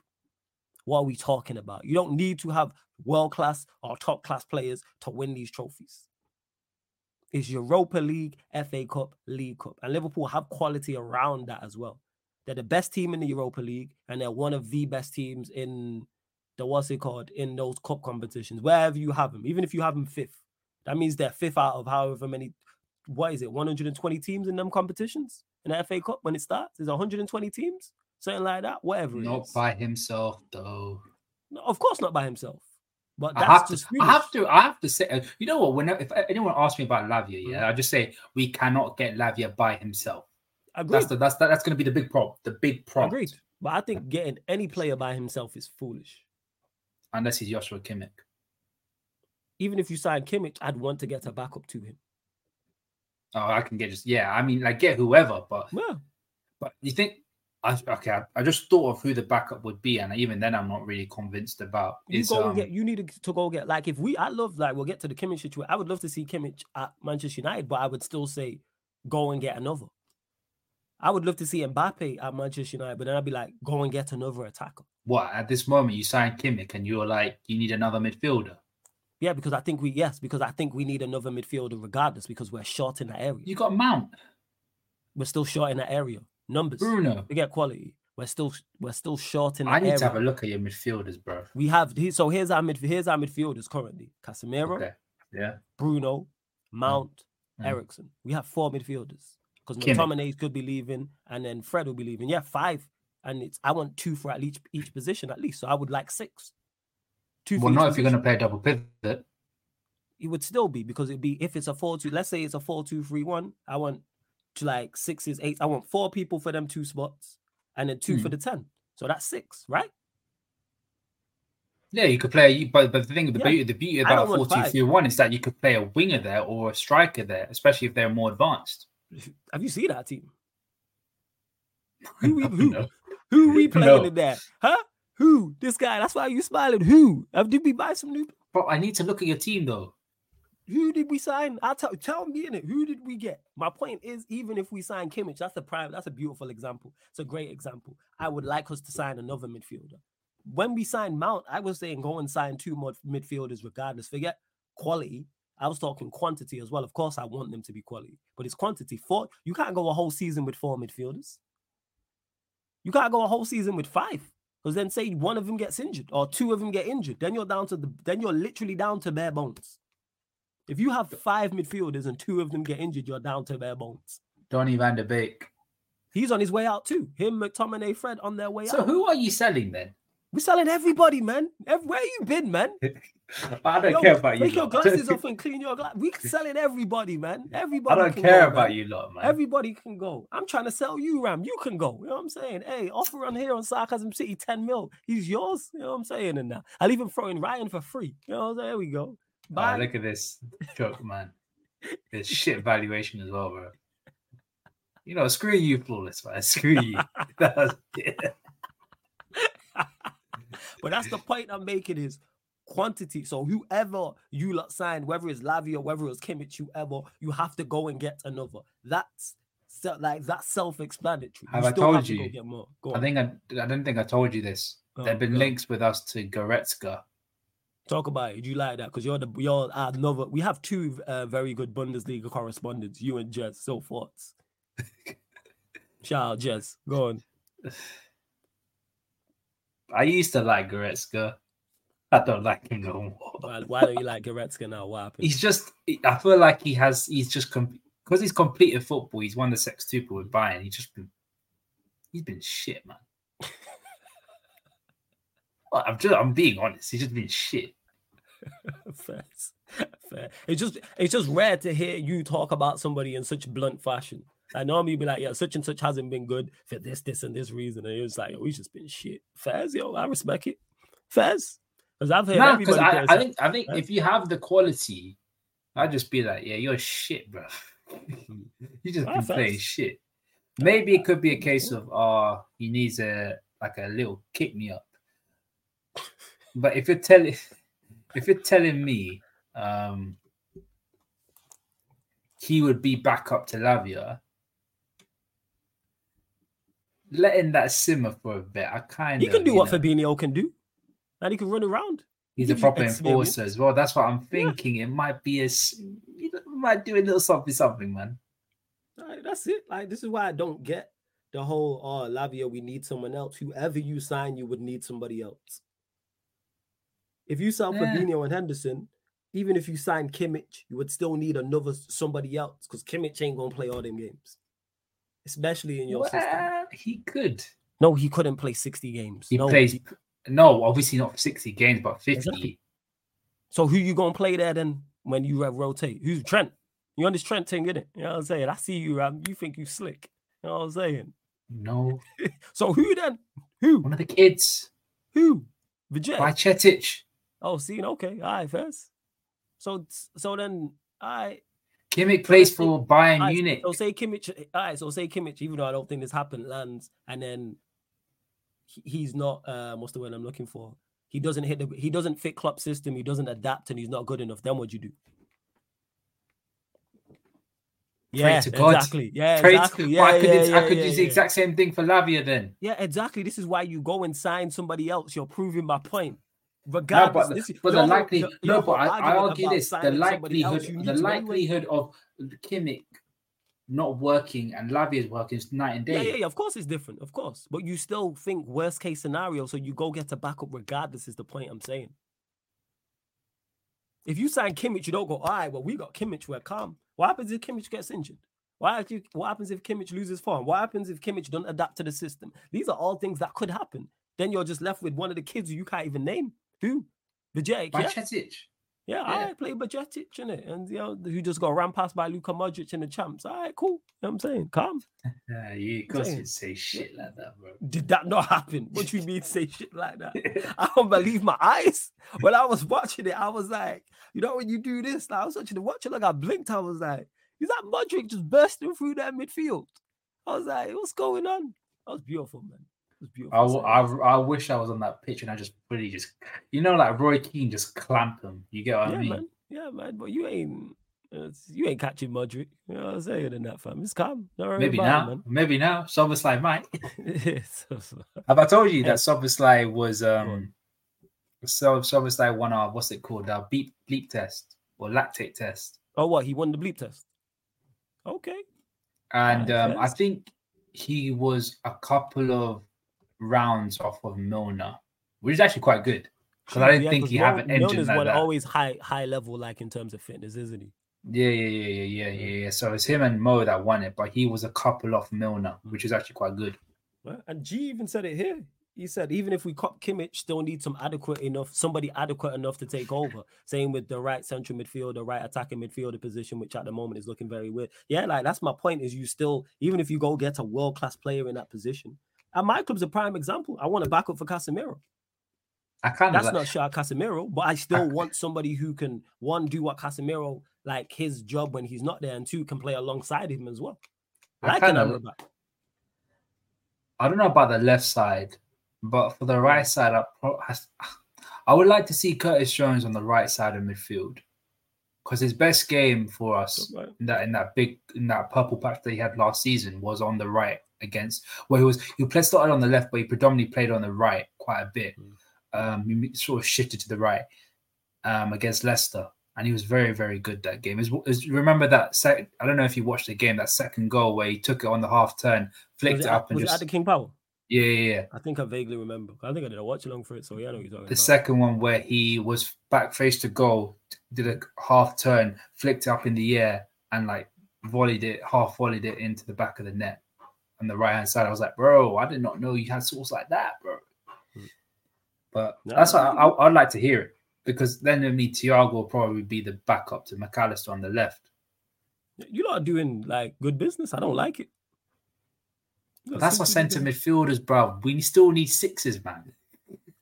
What are we talking about? You don't need to have world class or top class players to win these trophies. It's Europa League, FA Cup, League Cup. And Liverpool have quality around that as well. They're the best team in the Europa League, and they're one of the best teams in the what's it called in those cup competitions, wherever you have them, even if you have them fifth. That means they're fifth out of however many. What is it? 120 teams in them competitions in the FA Cup when it starts? Is it 120 teams? Something like that. Whatever. it Not by himself, though. No, of course not by himself. But I that's have to. I have to. I have to say. uh, You know what? When if anyone asks me about Lavia, Mm. yeah, I just say we cannot get Lavia by himself. agreed. That's the that's that, that's going to be the big problem. The big problem. Agreed. But I think getting any player by himself is foolish. Unless he's Joshua Kimmich. Even if you sign Kimmich, I'd want to get a backup to him. Oh, I can get just yeah. I mean, like get whoever, but Yeah. but you think. I, okay, I, I just thought of who the backup would be, and even then, I'm not really convinced about. You go um, get. You need to, to go get. Like if we, I love like we'll get to the Kimmich situation. I would love to see Kimmich at Manchester United, but I would still say go and get another. I would love to see Mbappe at Manchester United, but then I'd be like, go and get another attacker. what at this moment you sign Kimmich, and you're like, you need another midfielder. Yeah, because I think we yes, because I think we need another midfielder regardless, because we're short in that area. You got Mount, We're still short in that area. Numbers. Bruno. We get quality. We're still we're still short in I need area. to have a look at your midfielders, bro. We have so here's our mid here's our midfielders currently: Casemiro, Okay, yeah. Bruno, Mount, Mm. Eriksen. We have four midfielders because. McTominay could be leaving, and then Fred will be leaving. Yeah, five, and it's I want two for at each each position at least. So I would like six. Two. Well, not if you're going to play a double pivot. It would still be because it'd be if it's a four two. Let's say it's a four two three one. I want to like sixes, eights. I want four people for them two spots, and then two for Hmm. the ten. So that's six, right? Yeah, you could play. But but the thing, the Yeah. beauty, the beauty about want two five. three one is that you could play a winger there or a striker there, especially if they're more advanced. Have you seen our team? Who we, who, No. who we playing No. in there? Huh? Who? This guy. That's why you smiling. Who? Have did we buy some new? But I need to look at your team though. Who did we sign? I'll tell tell me in it. Who did we get? My point is, even if we sign Kimmich, that's a prime, that's a beautiful example. It's a great example. I would like us to sign another midfielder. When we signed Mount, I was saying go and sign two more midfielders regardless. Forget quality. I was talking quantity as well. Of course, I want them to be quality, but it's quantity. Four, you can't go a whole season with four midfielders. You can't go a whole season with five. Because then say one of them gets injured or two of them get injured. Then you're down to the then you're literally down to bare bones. If you have five midfielders and two of them get injured, you're down to bare bones. Donny van der Beek. He's on his way out too. Him, McTominay, Fred on their way So out. So who are you selling then? We're selling everybody, man. Where you been, man? I don't Yo, care about you. Take your glasses off and clean your glass. We selling everybody, man. Everybody. I don't care go, about man. you lot, man. Everybody can go. I'm trying to sell you, Ram. You can go. You know what I'm saying? Hey, offer on here on Sarcasm City 10 mil. He's yours. You know what I'm saying? And now I'll even throw in Ryan for free. You know what I'm saying? There we go. Ah, Bye. look at this joke, man. It's shit valuation as well, bro. You know, screw you, flawless man. Screw you. That was- yeah. But that's the point I'm making is quantity. So whoever you lot signed, whether it's Lavi or whether it's Kimmich, whoever, you have to go and get another. That's se- like that's self-explanatory. Have I told have to you? get more. Go I think I, I don't think I told you this. There've been links with us to Goretzka. Talk about it. Do you like that? Because you're the you're another. We have two uh, very good Bundesliga correspondents, you and Jez. So thoughts. Shout out Jez. Go on. I used to like Goretzka. I don't like him no more. Why, why don't you like Goretzka now? What happened? He's just. I feel like he has. He's just because he's completed football. He's won the sextuple with Bayern. He's just been. He's been shit, man. Well, I'm just. I'm being honest. He's just been shit. fair. fair. It's just it's just rare to hear you talk about somebody in such blunt fashion. I normally be like, yeah, such and such hasn't been good for this, this, and this reason. And it's like, oh, he's just been shit. Fairs, yo, I respect it. Fairs. Because I've heard because everybody. I, I think I think Right. if you have the quality, I'd just be like, yeah, you're shit, bro. you just been playing shit. Maybe it could be a case of uh he needs a like a little kick me up. But if you're telling if you're telling me um he would be back up to Lavia, letting that simmer for a bit, I kind of. he can do what know, Fabinho can do. And he can run around. He's a gives you proper enforcer as well. That's what I'm Yeah. thinking. It might be a, you know, might do a little something, something, man. Like, that's it. Like this is why I don't get the whole oh Lavia, we need someone else. Whoever you sign, you would need somebody else. If you sell Yeah. Fabinho and Henderson, even if you sign Kimmich, you would still need another somebody else because Kimmich ain't gonna play all them games, especially in your system. He could. No, he couldn't play 60 games. He no, plays. he- No, obviously not 60 games, but 50. Exactly. So who you gonna play there then when you uh, rotate? Who's Trent? You on this Trent thing, innit? You know what I'm saying? I see you, Ram. You think you slick. You know what I'm saying? No, So who then? Who? one of the kids Who? Vijay. Bajcetic. Oh, see, okay, all right, first. So, so then, right, Kimmich plays for Bayern right, Munich. So say Kimmich, all right, so say Kimmich, even though I don't think this happened, lands, and then he's not. Uh, what's the word I'm looking for? He doesn't hit the. He doesn't fit club system. He doesn't adapt, and he's not good enough. Then what do you do? Yeah, to exactly. Yeah, Pray to- exactly. but Yeah, I could, yeah, I yeah, could yeah, use the exact same thing for Lavia then. Yeah, exactly. This is why you go and sign somebody else. You're proving my point. No, but, this but the likely no, but I, I argue this: the signing somebody else, likelihood, the likelihood of Kimmich not working and Lavia's working is night and day. yeah, yeah. Of course, it's different. Of course, but you still think worst case scenario, so you go get a backup regardless. Is the point I'm saying? If you sign Kimmich, you don't go. All right, well, we got Kimmich. We're calm. What happens if Kimmich gets injured? What What happens if Kimmich loses form? What happens if Kimmich don't adapt to the system? These are all things that could happen. Then you're just left with one of the kids who you can't even name. Who? Vijay. By Yeah, yeah. All right, play Bajcetic in it, and you know who just got ran past by Luka Modric in the champs. All right, cool. You know what I'm saying, calm. Yeah, you, course say shit like that, bro. Did that not happen? What do you mean say shit like that? I don't believe my eyes. When I was watching it, I was like, you know, when you do this, I was watching the watch it like I blinked. I was like, is that Modric just bursting through that midfield? I was like, what's going on? That was beautiful, man. It was beautiful. I, w- I, I wish I was on that pitch and I just really just, you know, like Roy Keane just clamp him. You get what yeah, I mean? man. Yeah, man. But you ain't you ain't catching Modric. You know what I'm saying in that fam. It's calm. Maybe now, maybe now. Szoboszlai might. it, man. So- so- Have I told you that Szoboszlai was um, so Szoboszlai won our what's it called, our beep bleep test or lactate test, oh, what? He won the bleep test. Okay. and um, I think he was a couple of rounds off of Milner, which is actually quite good because I didn't Yeah, think he have an engine Milner's like one that. always high high level, like in terms of fitness, isn't he? Yeah, yeah, yeah, yeah, yeah, yeah, yeah. So it's him and Mo that won it, but he was a couple off Milner, mm. which is actually quite good. And G even said it here. He said even if we cop Kimmich, still need some adequate enough, somebody adequate enough to take over. Same with the right central midfielder, right attacking midfielder position, which at the moment is looking very weird. Yeah, like that's my point. Is you still even if you go get a world class player in that position, and my club's a prime example. I want a backup for Casemiro. I kind of That's like, not Shah Casemiro, but I still want somebody who can one do what Casemiro like his job when he's not there, and two can play alongside him as well. I Like kinda- I don't know about the left side, but for the right mm. side, I, I would like to see Curtis Jones on the right side of midfield because his best game for us Right. in that in that big in that purple patch that he had last season was on the right against where he was he played started on the left, but he predominantly played on the right quite a bit. Mm. Um, he sort of shifted to the right um, against Leicester, and he was very very good that game. Is remember that sec- I don't know if you watched the game that second goal where he took it on the half turn, flicked Was it it, up, and was it just at the King Power? Yeah yeah yeah. I think I vaguely remember. I think I did a watch along for it, so yeah, I know what you're talking The about. second one where he was back face to goal, did a half turn, flicked it up in the air, and like volleyed it, half volleyed it into the back of the net on the right hand side. I was like, bro, I did not know you had sauce like that, bro. Hmm. But No, that's what I I, I'd like to hear it because then I mean Thiago will probably be the backup to Mac Allister on the left. You lot are doing like good business. I don't like it. That's to centre midfielders, bro. We still need sixes, man.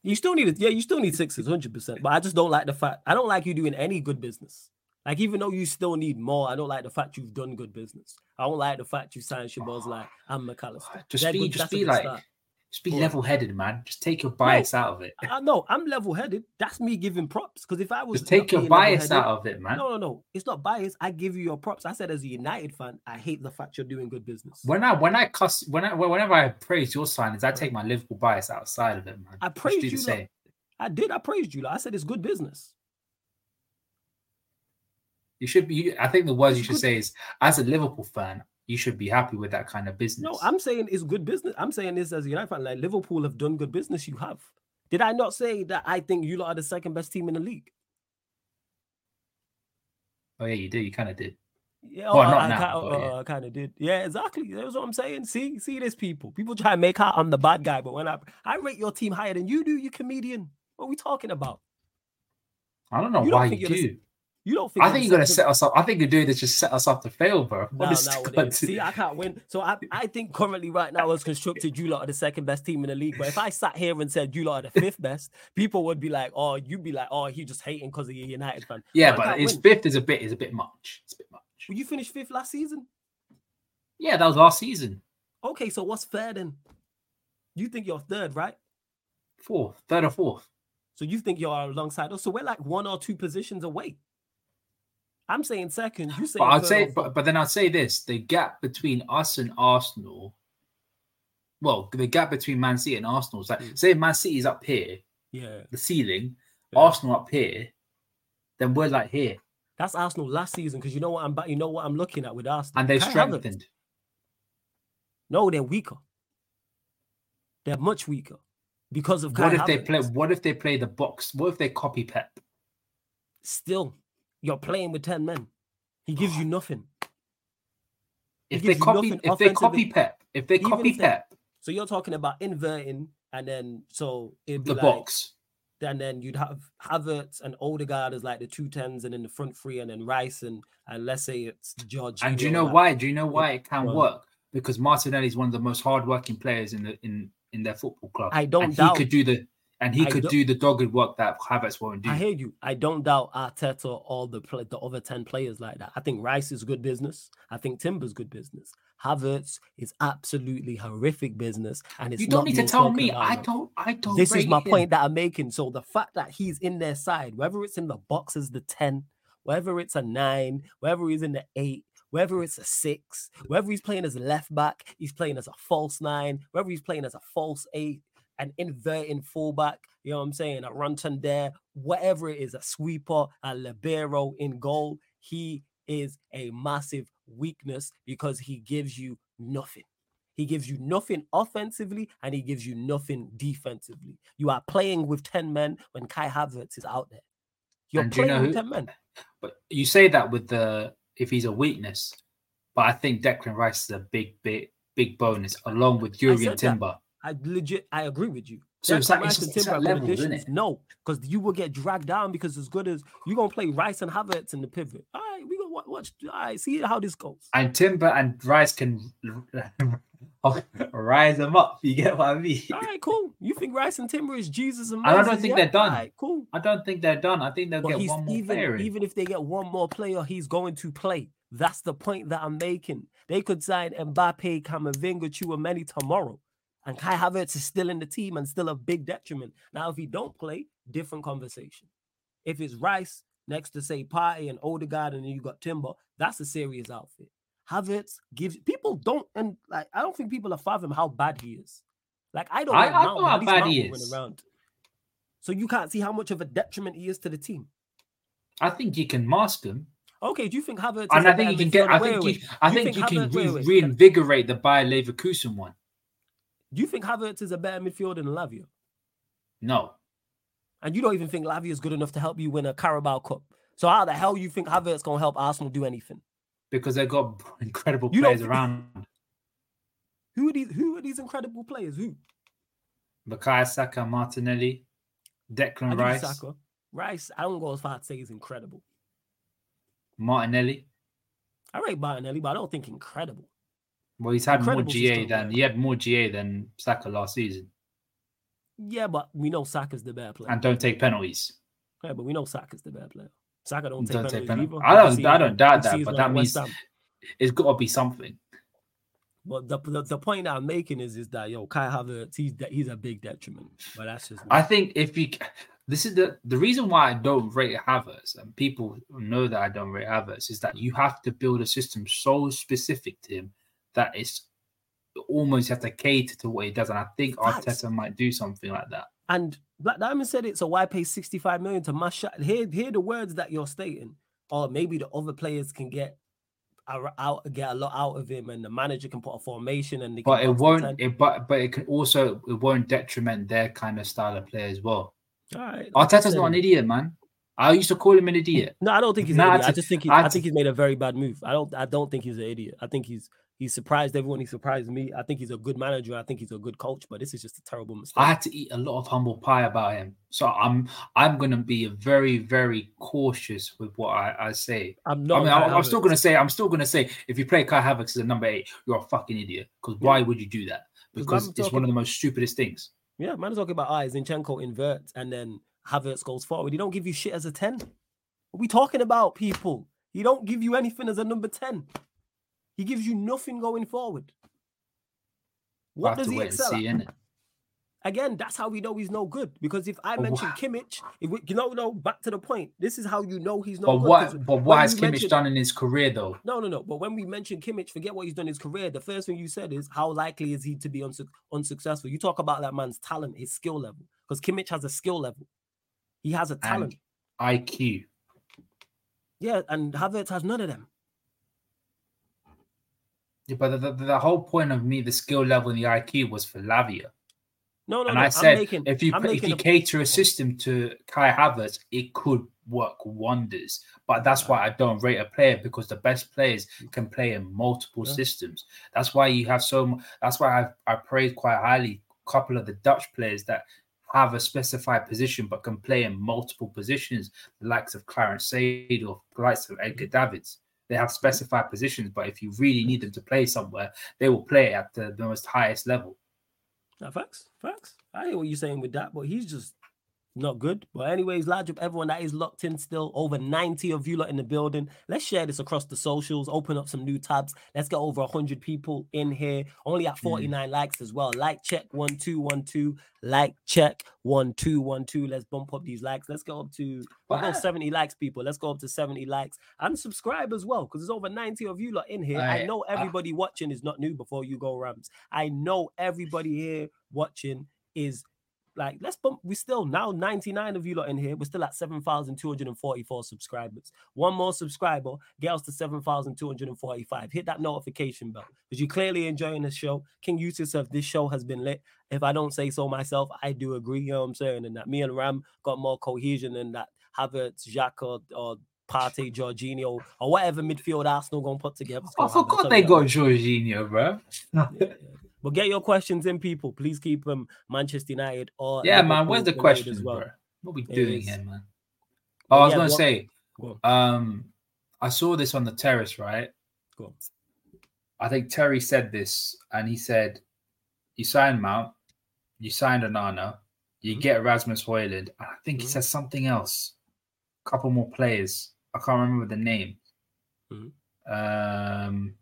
You still need it. Yeah, you still need sixes, hundred percent. But I just don't like the fact. I don't like you doing any good business. Like even though you still need more, I don't like the fact you've done good business. I don't like the fact you signed Shabazz ah, like and Mac Allister. Just be, just be like, start. Just be level-headed, man. Just take your bias out of it. I know I'm level-headed. That's me giving props. Because if I was Just take your bias out of it, man. No, no, no. It's not bias. I give you your props. I said as a United fan, I hate the fact you're doing good business. When I when I cuss when I whenever I praise your signings, I take my Liverpool bias outside of it, man. I praised you, look. I did. I praised you. Like, I said it's good business. You should be. I think the words you should good. say is, as a Liverpool fan, you should be happy with that kind of business. No, I'm saying it's good business. I'm saying this as a United fan. Like Liverpool have done good business. You have. Did I not say that I think you lot are the second best team in the league? Oh yeah, you did. You kind of did. Yeah, Well, oh, not I, now, I, but yeah. Oh, I kind of did. Yeah, exactly. That's what I'm saying. See, see this people. People try and make out I'm the bad guy, but when I I rate your team higher than you do, you comedian. What are we talking about? I don't know You don't why you you're the do. You don't think I think you're gonna second- set us up. I think you're doing this just set us up to fail, bro. No, no, to it God. is. See, I can't win. So I, I think currently right now as constructed, you lot are the second best team in the league. But if I sat here and said you lot are the fifth best, people would be like, oh, you'd be like, oh, he just hating because of your United fan. yeah, but can't his win. fifth is a bit is a bit much. It's a bit much. Well, you finished fifth last season. Yeah, that was last season. Okay, so what's third then? You think you're third, right? Fourth, third or fourth. So you think you're alongside us. So we're like one or two positions away. I'm saying second. You say But I'd say, but, but then I'd say this: the gap between us and Arsenal. Well, the gap between Man City and Arsenal is like, Mm. say Man City's up here, yeah, the ceiling, Yeah. Arsenal up here, then we're like here, that's Arsenal last season because you know what I'm. You know what I'm looking at with Arsenal. and they've Havertz. strengthened. No, they're weaker. They're much weaker because of Kai What if they play? What if they play the box? What if they copy Pep? Still, you're playing with ten men. He gives you nothing. If they copy, if they copy. Pep, if they copy if they- Pep, So you're talking about inverting, and then so it'd be the like, box. and then you'd have Havertz and Odegaard as like the two tens, and then the front three, and then Rice and and let's say it's George. And do you know why? Do you know why it can on. work? Because Martinelli is one of the most hardworking players in the in in their football club. I don't and doubt- he could do the and he I could don't- the dogged work that Havertz won't do. I hear you. I don't doubt Arteta or all the play, the other ten players like that. I think Rice is good business. I think Timber's good business. Havertz is absolutely horrific business, and it's you don't need to tell me. I don't. I don't. this is my him. point that I'm making. So the fact that he's in their side, whether it's in the box as the 10, whether it's a nine, whether he's in the eight, whether it's a six, whether he's playing as a left back, he's playing as a false nine, whether he's playing as a false eight, an inverting fullback, you know what I'm saying, a Runton there, whatever it is, a sweeper, a libero in goal, he is a massive weakness because he gives you nothing. He gives you nothing offensively and he gives you nothing defensively. You are playing with 10 men when Kai Havertz is out there. You're And do you playing know with who- 10 men. But you say that with the if he's a weakness, but I think Declan Rice is a big, big, big bonus along with said Timber. that. I legit, I agree with you. So it's like- Rice it's and it's are good isn't it? No, because you will get dragged down because as good as you're gonna play Rice and Havertz in the pivot. All right, we gonna wa- watch. All right, see how this goes. And Timber and Rice can rise them up. You get what I mean? All right, cool. You think Rice and Timber is Jesus and I don't think yeah? they're done. All right, cool. I don't think they're done. I think they'll But get he's one more player. even in. even if they get one more player, he's going to play. That's the point that I'm making. They could sign Mbappe, Camavinga, Chouameni tomorrow, and Kai Havertz is still in the team and still a big detriment. Now, if he don't play, different conversation. If it's Rice next to say Partey and Odegaard, and then you got Timber, that's a serious outfit. Havertz gives people don't and like I don't think people are fathom how bad he is. Like I don't I- I know how bad he is. Around. So you can't see how much of a detriment he is to the team. I think you can mask them, Okay, do you think Havertz? and I think you can get. I think you. I think think you can Havertz- wait, wait. reinvigorate the Bayer Leverkusen one. Do you think Havertz is a better midfielder than Lavia? No, And you don't even think Lavia is good enough to help you win a Carabao Cup. So how the hell you think Havertz gonna help Arsenal do anything? because they've got incredible You players around. Who are these? Who are these incredible players? Who? Bukayo Saka, Martinelli, Declan Rice, Saka. Rice. I don't go as far to say he's incredible. Martinelli. I rate Martinelli, but I don't think incredible. Well, he's had more GA than he had more GA than Saka last season, Yeah, but we know Saka's the better player. and don't take penalties. yeah, but we know Saka's the better player. Saka don't take Don't take penalties. penalties. I don't- I don't doubt that, but that means-. It's got to be something. But the, the the point I'm making is is that yo Kai Havertz he's he's a big detriment. But that's just. I think if you, this is the the reason why I don't rate Havertz, and people know that I don't rate Havertz, is that you have to build a system so specific to him that it's almost have to cater to what he does. And I think Facts. Arteta might do something like that. And Black Diamond said it, so why pay 65 million to mash shot? Hear, hear the words that you're stating. Or maybe the other players can get a- out get a lot out of him and the manager can put a formation and But it won't. It, but but it can also it won't detriment their kind of style of play as well. All right. Arteta's not an idiot, man. I used to call him an idiot. No, I don't think he's Nah, an idiot. I just think he, I I think he's made a very bad move. I don't I don't think he's an idiot. I think he's he's surprised everyone. He surprised me. I think he's a good manager. I think he's a good coach. But this is just a terrible mistake. I had to eat a lot of humble pie about him, so I'm I'm gonna be very very cautious with what I, I say. I'm I not. mean, I'm, I'm still gonna say I'm still gonna say if you play Kai Havertz as a number eight, you're a fucking idiot. Because why would you do that? Because it's one of the most stupidest things. Yeah, man is talking about eyes. Zinchenko inverts and then Havertz goes forward. He don't give you shit as a 10. What are we talking about, people? He don't give you anything as a number 10. He gives you nothing going forward. We'll What does he excel see, at? Again, that's how we know he's no good. Because if I But mention Kimmich, if we, you know, no, back to the point. This is how you know he's no good. But good. what but what has Kimmich mention- done in his career though? No, no, no. But when we mention Kimmich, forget what he's done in his career. The first thing you said is how likely is he to be unsuc unsuccessful? You talk about that man's talent, his skill level, because Kimmich has a skill level. He has a talent. IQ. Yeah, and Havertz has none of them. Yeah, but the, the, the whole point of me, the skill level and the IQ was for Lavia. No, no, and no. I said making, if you if you a- cater a system to Kai Havertz, it could work wonders. But that's why I don't rate a player because the best players can play in multiple Yeah. systems. That's why you have so. That's why I I praise quite highly a couple of the Dutch players that have a specified position but can play in multiple positions. The likes of Clarence Seedorf, the likes of Edgar mm. Davids. They have specified positions, but if you really need them to play somewhere, they will play at the, the most highest level. Nah, facts, facts. I hear what you're saying with that, but he's just not good. But anyways, large up everyone that is locked in still. Over 90 of you lot in the building. Let's share this across the socials. Open up some new tabs. Let's get over 100 people in here. Only at hmm. 49 likes as well. Like check one two one two. Like check one two one two. Let's bump up these likes. Let's go up to go 70 likes, people. Let's go up to 70 likes and subscribe as well because there's over 90 of you lot in here. I I- know I- everybody watching is not new before you go Rams. I know everybody here watching is like, let's bump. We still now 99 of you lot in here. We're still at 7,244 subscribers. One more subscriber, get us to 7,245. Hit that notification bell because you're clearly enjoying the show. King Yusuf says this show has been lit. If I don't say so myself, I do agree. You know what I'm saying? And that me and Ram got more cohesion than that Havertz, Jacques, or, or Partey, Jorginho, or whatever midfield Arsenal gonna put together. I forgot they got Jorginho, bro. Yeah, yeah. But get your questions in, people. Please keep them Manchester United or Yeah, man. Liverpool Where's the question, as well. bro? What we doing here, man? Oh, I was yeah, gonna what- say, Go um, I saw this on the terrace, right? go. I think Terry said this, and he said, "You signed Mount, you signed Onana, you Mhm. get Rasmus Hojlund. and I think he Mhm. says something else. A couple more players. I can't remember the name. Mhm. Um,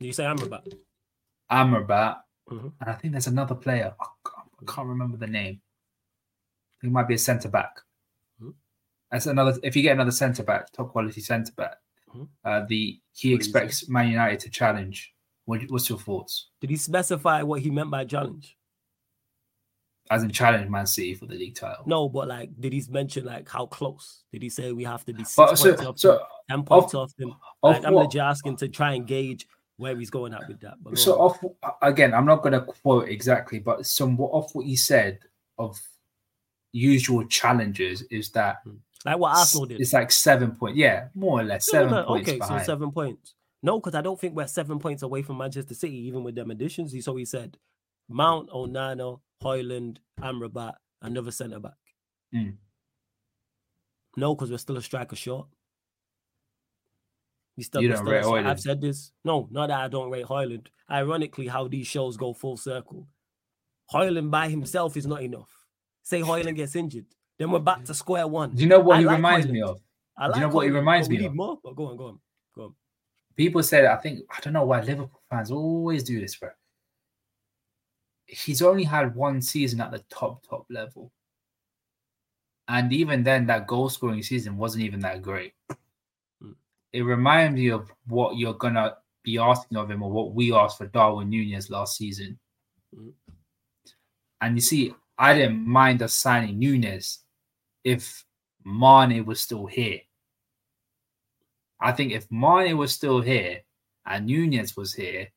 You say Amrabat. Amrabat, Mhm. and I think there's another player. I can't, I can't remember the name. He might be a centre back. Mhm. That's another. If you get another centre back, top quality centre back, Mhm. uh, the he What expects Man United to challenge. What, what's your thoughts? Did he specify what he meant by challenge? As in challenge Man City for the league title. No, but like, did he mention like how close? Did he say we have to be six but points so off them, ten points off them? off Like, I'm just asking to try and gauge where he's going at with that. But so off again. I'm not going to quote exactly, but some off what he said of usual challenges is that like what Arsenal did. It's like seven points. Yeah, more or less No, no, seven no, points Okay, behind. so seven points. No, because I don't think we're seven points away from Manchester City, even with them additions. He- So he said Mount, Onana, Hojlund, Amrabat, another centre back. Mm. No, because we're still a striker short. We still, You don't rate I've said this. No, not that I don't rate Hojlund. Ironically, how these shows go full circle. Hojlund by himself is not enough. Say Hojlund gets injured, then we're back to square one. Do you know what I he like reminds me of? I do you know what he reminds me need of? more. But go on, go on, go on. People said, I think, I don't know why Liverpool fans always do this, bro. He's only had one season at the top, top level. And even then, that goal scoring season wasn't even that great. It reminds me of what you're to be asking of him or what we asked for Darwin Nunez last season. Mm. And you see, I didn't mind us signing Nunez if Mane was still here. I think if Mane was still here and Nunez was here,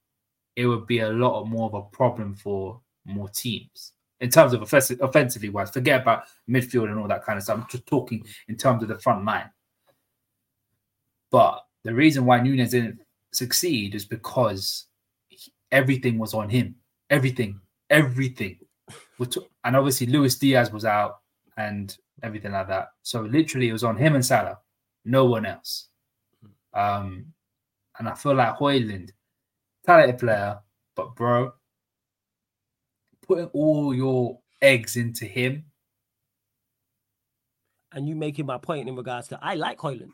it would be a lot more of a problem for more teams. in terms of offensive, offensively wise. Forget about midfield and all that kind of stuff. I'm just talking in terms of the front line. But the reason why Nunez didn't succeed is because he, everything was on him. Everything, everything. And obviously, Luis Diaz was out and everything like that. So literally, it was on him and Salah, no one else. Um, and I feel like Hojlund, talented player, but bro, putting all your eggs into him. And you making my point in regards to I like Højlund.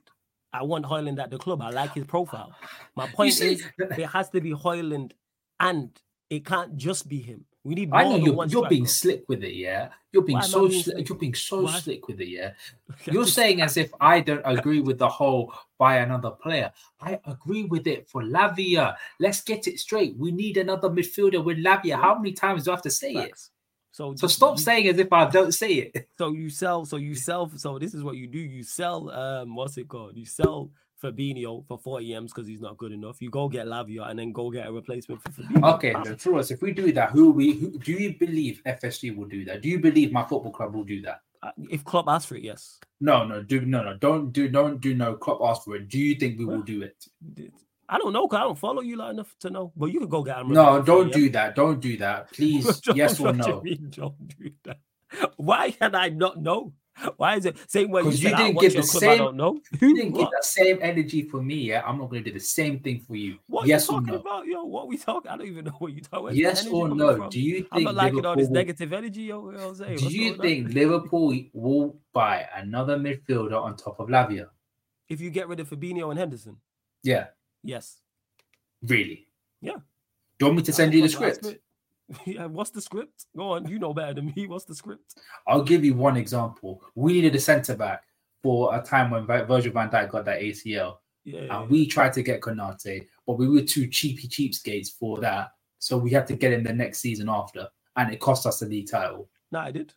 I want Højlund at the club. I like his profile. My point see, is it has to be Højlund and it can't just be him. We need. I know you're, you're being slick with it, yeah. You're being Why so being slick, you're being so Why? slick with it, yeah. You're saying as if I don't agree with the whole buy another player. I agree with it for Lavia. Let's get it straight. We need another midfielder with Lavia. How many times do I have to say Facts. it? So, so stop you, saying as if I don't say it. So you sell. So you sell. So this is what you do. You sell. Um, what's it called? You sell Fabinho for 40 M's because he's not good enough. You go get Lavia and then go get a replacement for Fabinho. Okay, then for us, if we do that, who we who, do you believe FSG will do that? Do you believe my football club will do that? Uh, if Klopp asks for it, yes. No, no, do no, no, don't do, don't do no. Klopp ask for it. Do you think we will do it? I don't know because I don't follow you long enough to know. But you can go get him. No, don't do that. Don't do that, please. yes or no? Don't do that. Why can I not know? Why is it same way you, you said, didn't give the club, same? I don't know. You didn't give the same energy for me. Yeah, I'm not going to do the same thing for you. What yes you or no? About, yo, what we talking? I don't even know what you talking about. Yes or no? Do you think I'm not liking all this negative energy? Yo, Jose. Do you think on? Liverpool will buy another midfielder on top of Lavia? If you get rid of Fabinho and Henderson, yeah, yes, really, yeah. Do you want me to send you the script? Yeah, what's the script? Go on, you know better than me. What's the script? I'll give you one example. We needed a centre back for a time when Virgil van Dijk got that ACL. Yeah, and yeah. we tried to get Konate, but we were too cheapy cheapskates for that. So we had to get him the next season after, and it cost us the league title. No, I did.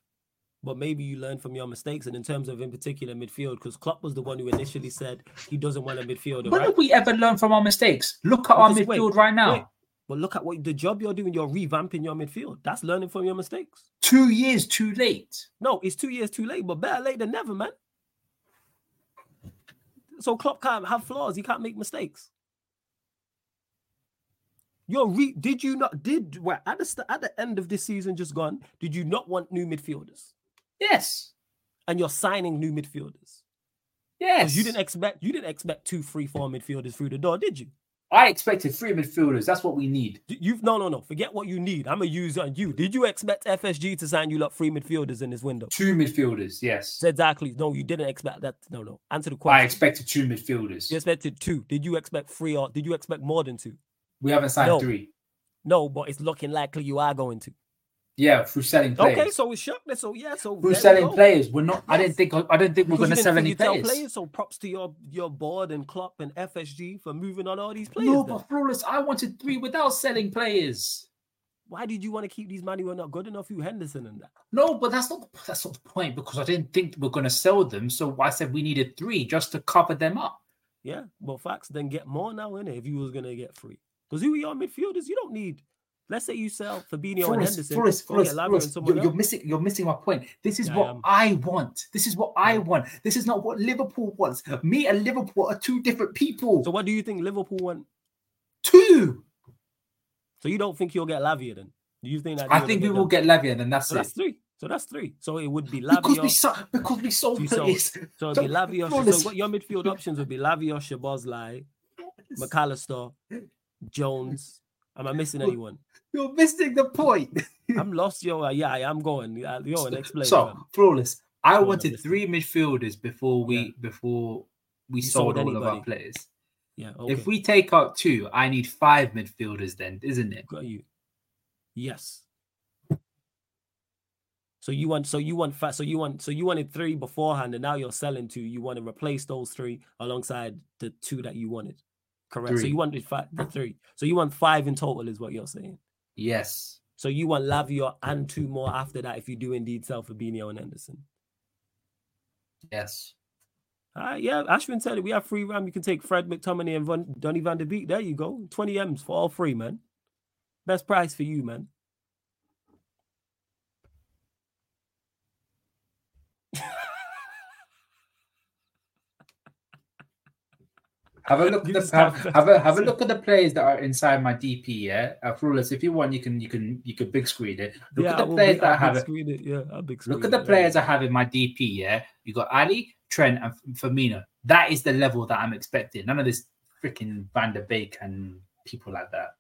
But maybe you learn from your mistakes. And in terms of, in particular, midfield, because Klopp was the one who initially said he doesn't want a midfielder. When right? did we ever learn from our mistakes? Look at because our midfield wait, right now. Wait, but look at what the job you're doing. You're revamping your midfield. That's learning from your mistakes. Two years too late. No, it's two years too late, but better late than never, man. So Klopp can't have flaws. He can't make mistakes. You're re- did you not did what at the at the end of this season just gone? Did you not want new midfielders? Yes. And you're signing new midfielders. Yes. You didn't expect you didn't expect two, three, four midfielders through the door, did you? I expected three midfielders. That's what we need. You've no no no. Forget what you need. I'm a user use on you. Did you expect FSG to sign you up three midfielders in this window? Two midfielders, yes. Exactly. No, you didn't expect that. No, no. Answer the question. I expected two midfielders. You expected two. Did you expect three or did you expect more than two? We haven't signed no. three. No, but it's looking likely you are going to. Yeah, through selling players. Okay, so it's shocked. So yeah, so through selling players, we're not. Yes. I didn't think. I didn't think we're going to sell any players. players. So props to your your board and Klopp and FSG for moving on all these players. No, then. but flawless. I wanted three without selling players. Why did you want to keep these money who are not good enough? You Henderson and that. No, but that's not that's not the point because I didn't think we are going to sell them. So I said we needed three just to cover them up. Yeah, well, facts. Then get more now in it if you was going to get three. Because who are your midfielders? You don't need Let's say you sell Fabinho Forrest, and Henderson. Forrest, Forrest, Forrest, you're, you're, missing. You're missing my point. This is yeah, what I, I want. This is what I want. This is not what Liverpool wants. Me and Liverpool are two different people. So, what do you think Liverpool want? Two. So you don't think you'll get Lavia then? Do you think that? I think we will get Lavia, then that's so it. That's three. So that's three. So it would be Lavia. Because we sold. Because we sold. So, so it'd be Lavia. So what your midfield options would be Lavia, Szoboszlai, Mac Allister, Jones. Am I missing anyone? You're missing the point. I'm lost, yo. Uh, yeah, I'm going. Uh, yo, and explain. So flawless. I wanted three midfielders before we yeah. before we sold, sold all of our players. Yeah. Okay. If we take out two, I need five midfielders. Then, isn't it? Got you. Yes. So you want, so you want, so you want, so you wanted three beforehand, and now you're selling two. You want to replace those three alongside the two that you wanted. Correct. Three. So you wanted five, the three. So you want five in total, is what you're saying. Yes. So you want Lavia and two more after that if you do indeed sell Fabinho and Henderson. Yes. Uh, yeah, Ashwin said it. We have free ram. You can take Fred McTominay and Von, Donny van der Beek. There you go. 20 M's for all three, man. Best price for you, man. Have a look at the have, have, a have a look at the players that are inside my DP. Yeah, uh, if you want, you can you can you can big screen it. Look yeah, at the players big, that I have. have. It. Yeah, I'll big screen Look at the it, players yeah. I have in my DP. Yeah, you got Ali, Trent, and Firmino. That is the level that I'm expecting. None of this freaking Van der Beek and people like that.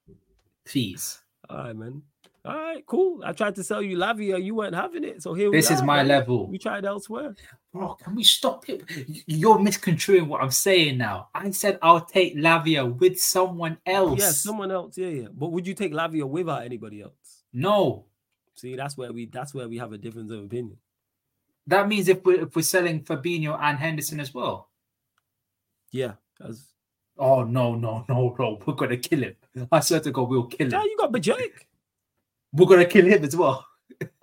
Please. All right, man. All right, cool. I tried to sell you Lavia, you weren't having it. So here we go. This we is are, my man. level. We tried elsewhere. Bro, can we stop it? You're misconstruing what I'm saying now. I said I'll take Lavia with someone else. Yeah, someone else. Yeah, yeah. But would you take Lavia without anybody else? No. See, that's where we that's where we have a difference of opinion. That means if we're if we're selling Fabinho and Henderson as well. Yeah, because Oh no, no, no, no. We're gonna kill him. I swear to God, we'll kill him. yeah, you got Bajek. We're gonna kill him as well.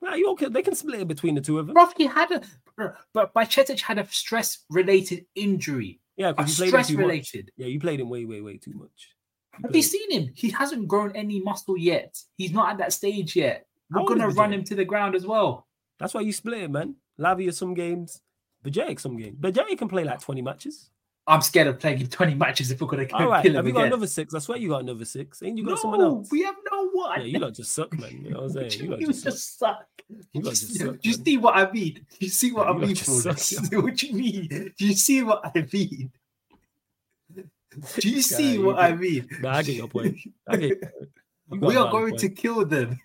Nah, you okay? They can split it between the two of them. Bro, he had a uh, but Bajcetic had a stress related injury. Yeah, A because you played him stress too much. related. Yeah, you played him way, way, way too much. You Have you seen him? He hasn't grown any muscle yet. He's not at that stage yet. We're old gonna run him to the ground as well. That's why you split it, man. Lavia some games, Bajek some games. Bajek can play like 20 matches. I'm scared of playing him 20 matches if we're gonna All right, kill him have you got another six? I swear you got another six. Ain't you got no, someone else? we have no one. Yeah, you lot just suck, man. You know what I'm saying? You lot you just, just, suck. suck. You You, just, just suck, you see what I mean? You see what Yeah, I mean, suck, what do you mean? Do you see what I mean? Do you see guy, what you I mean? Nah, I get your point. Get your point. You We are going point. to kill them.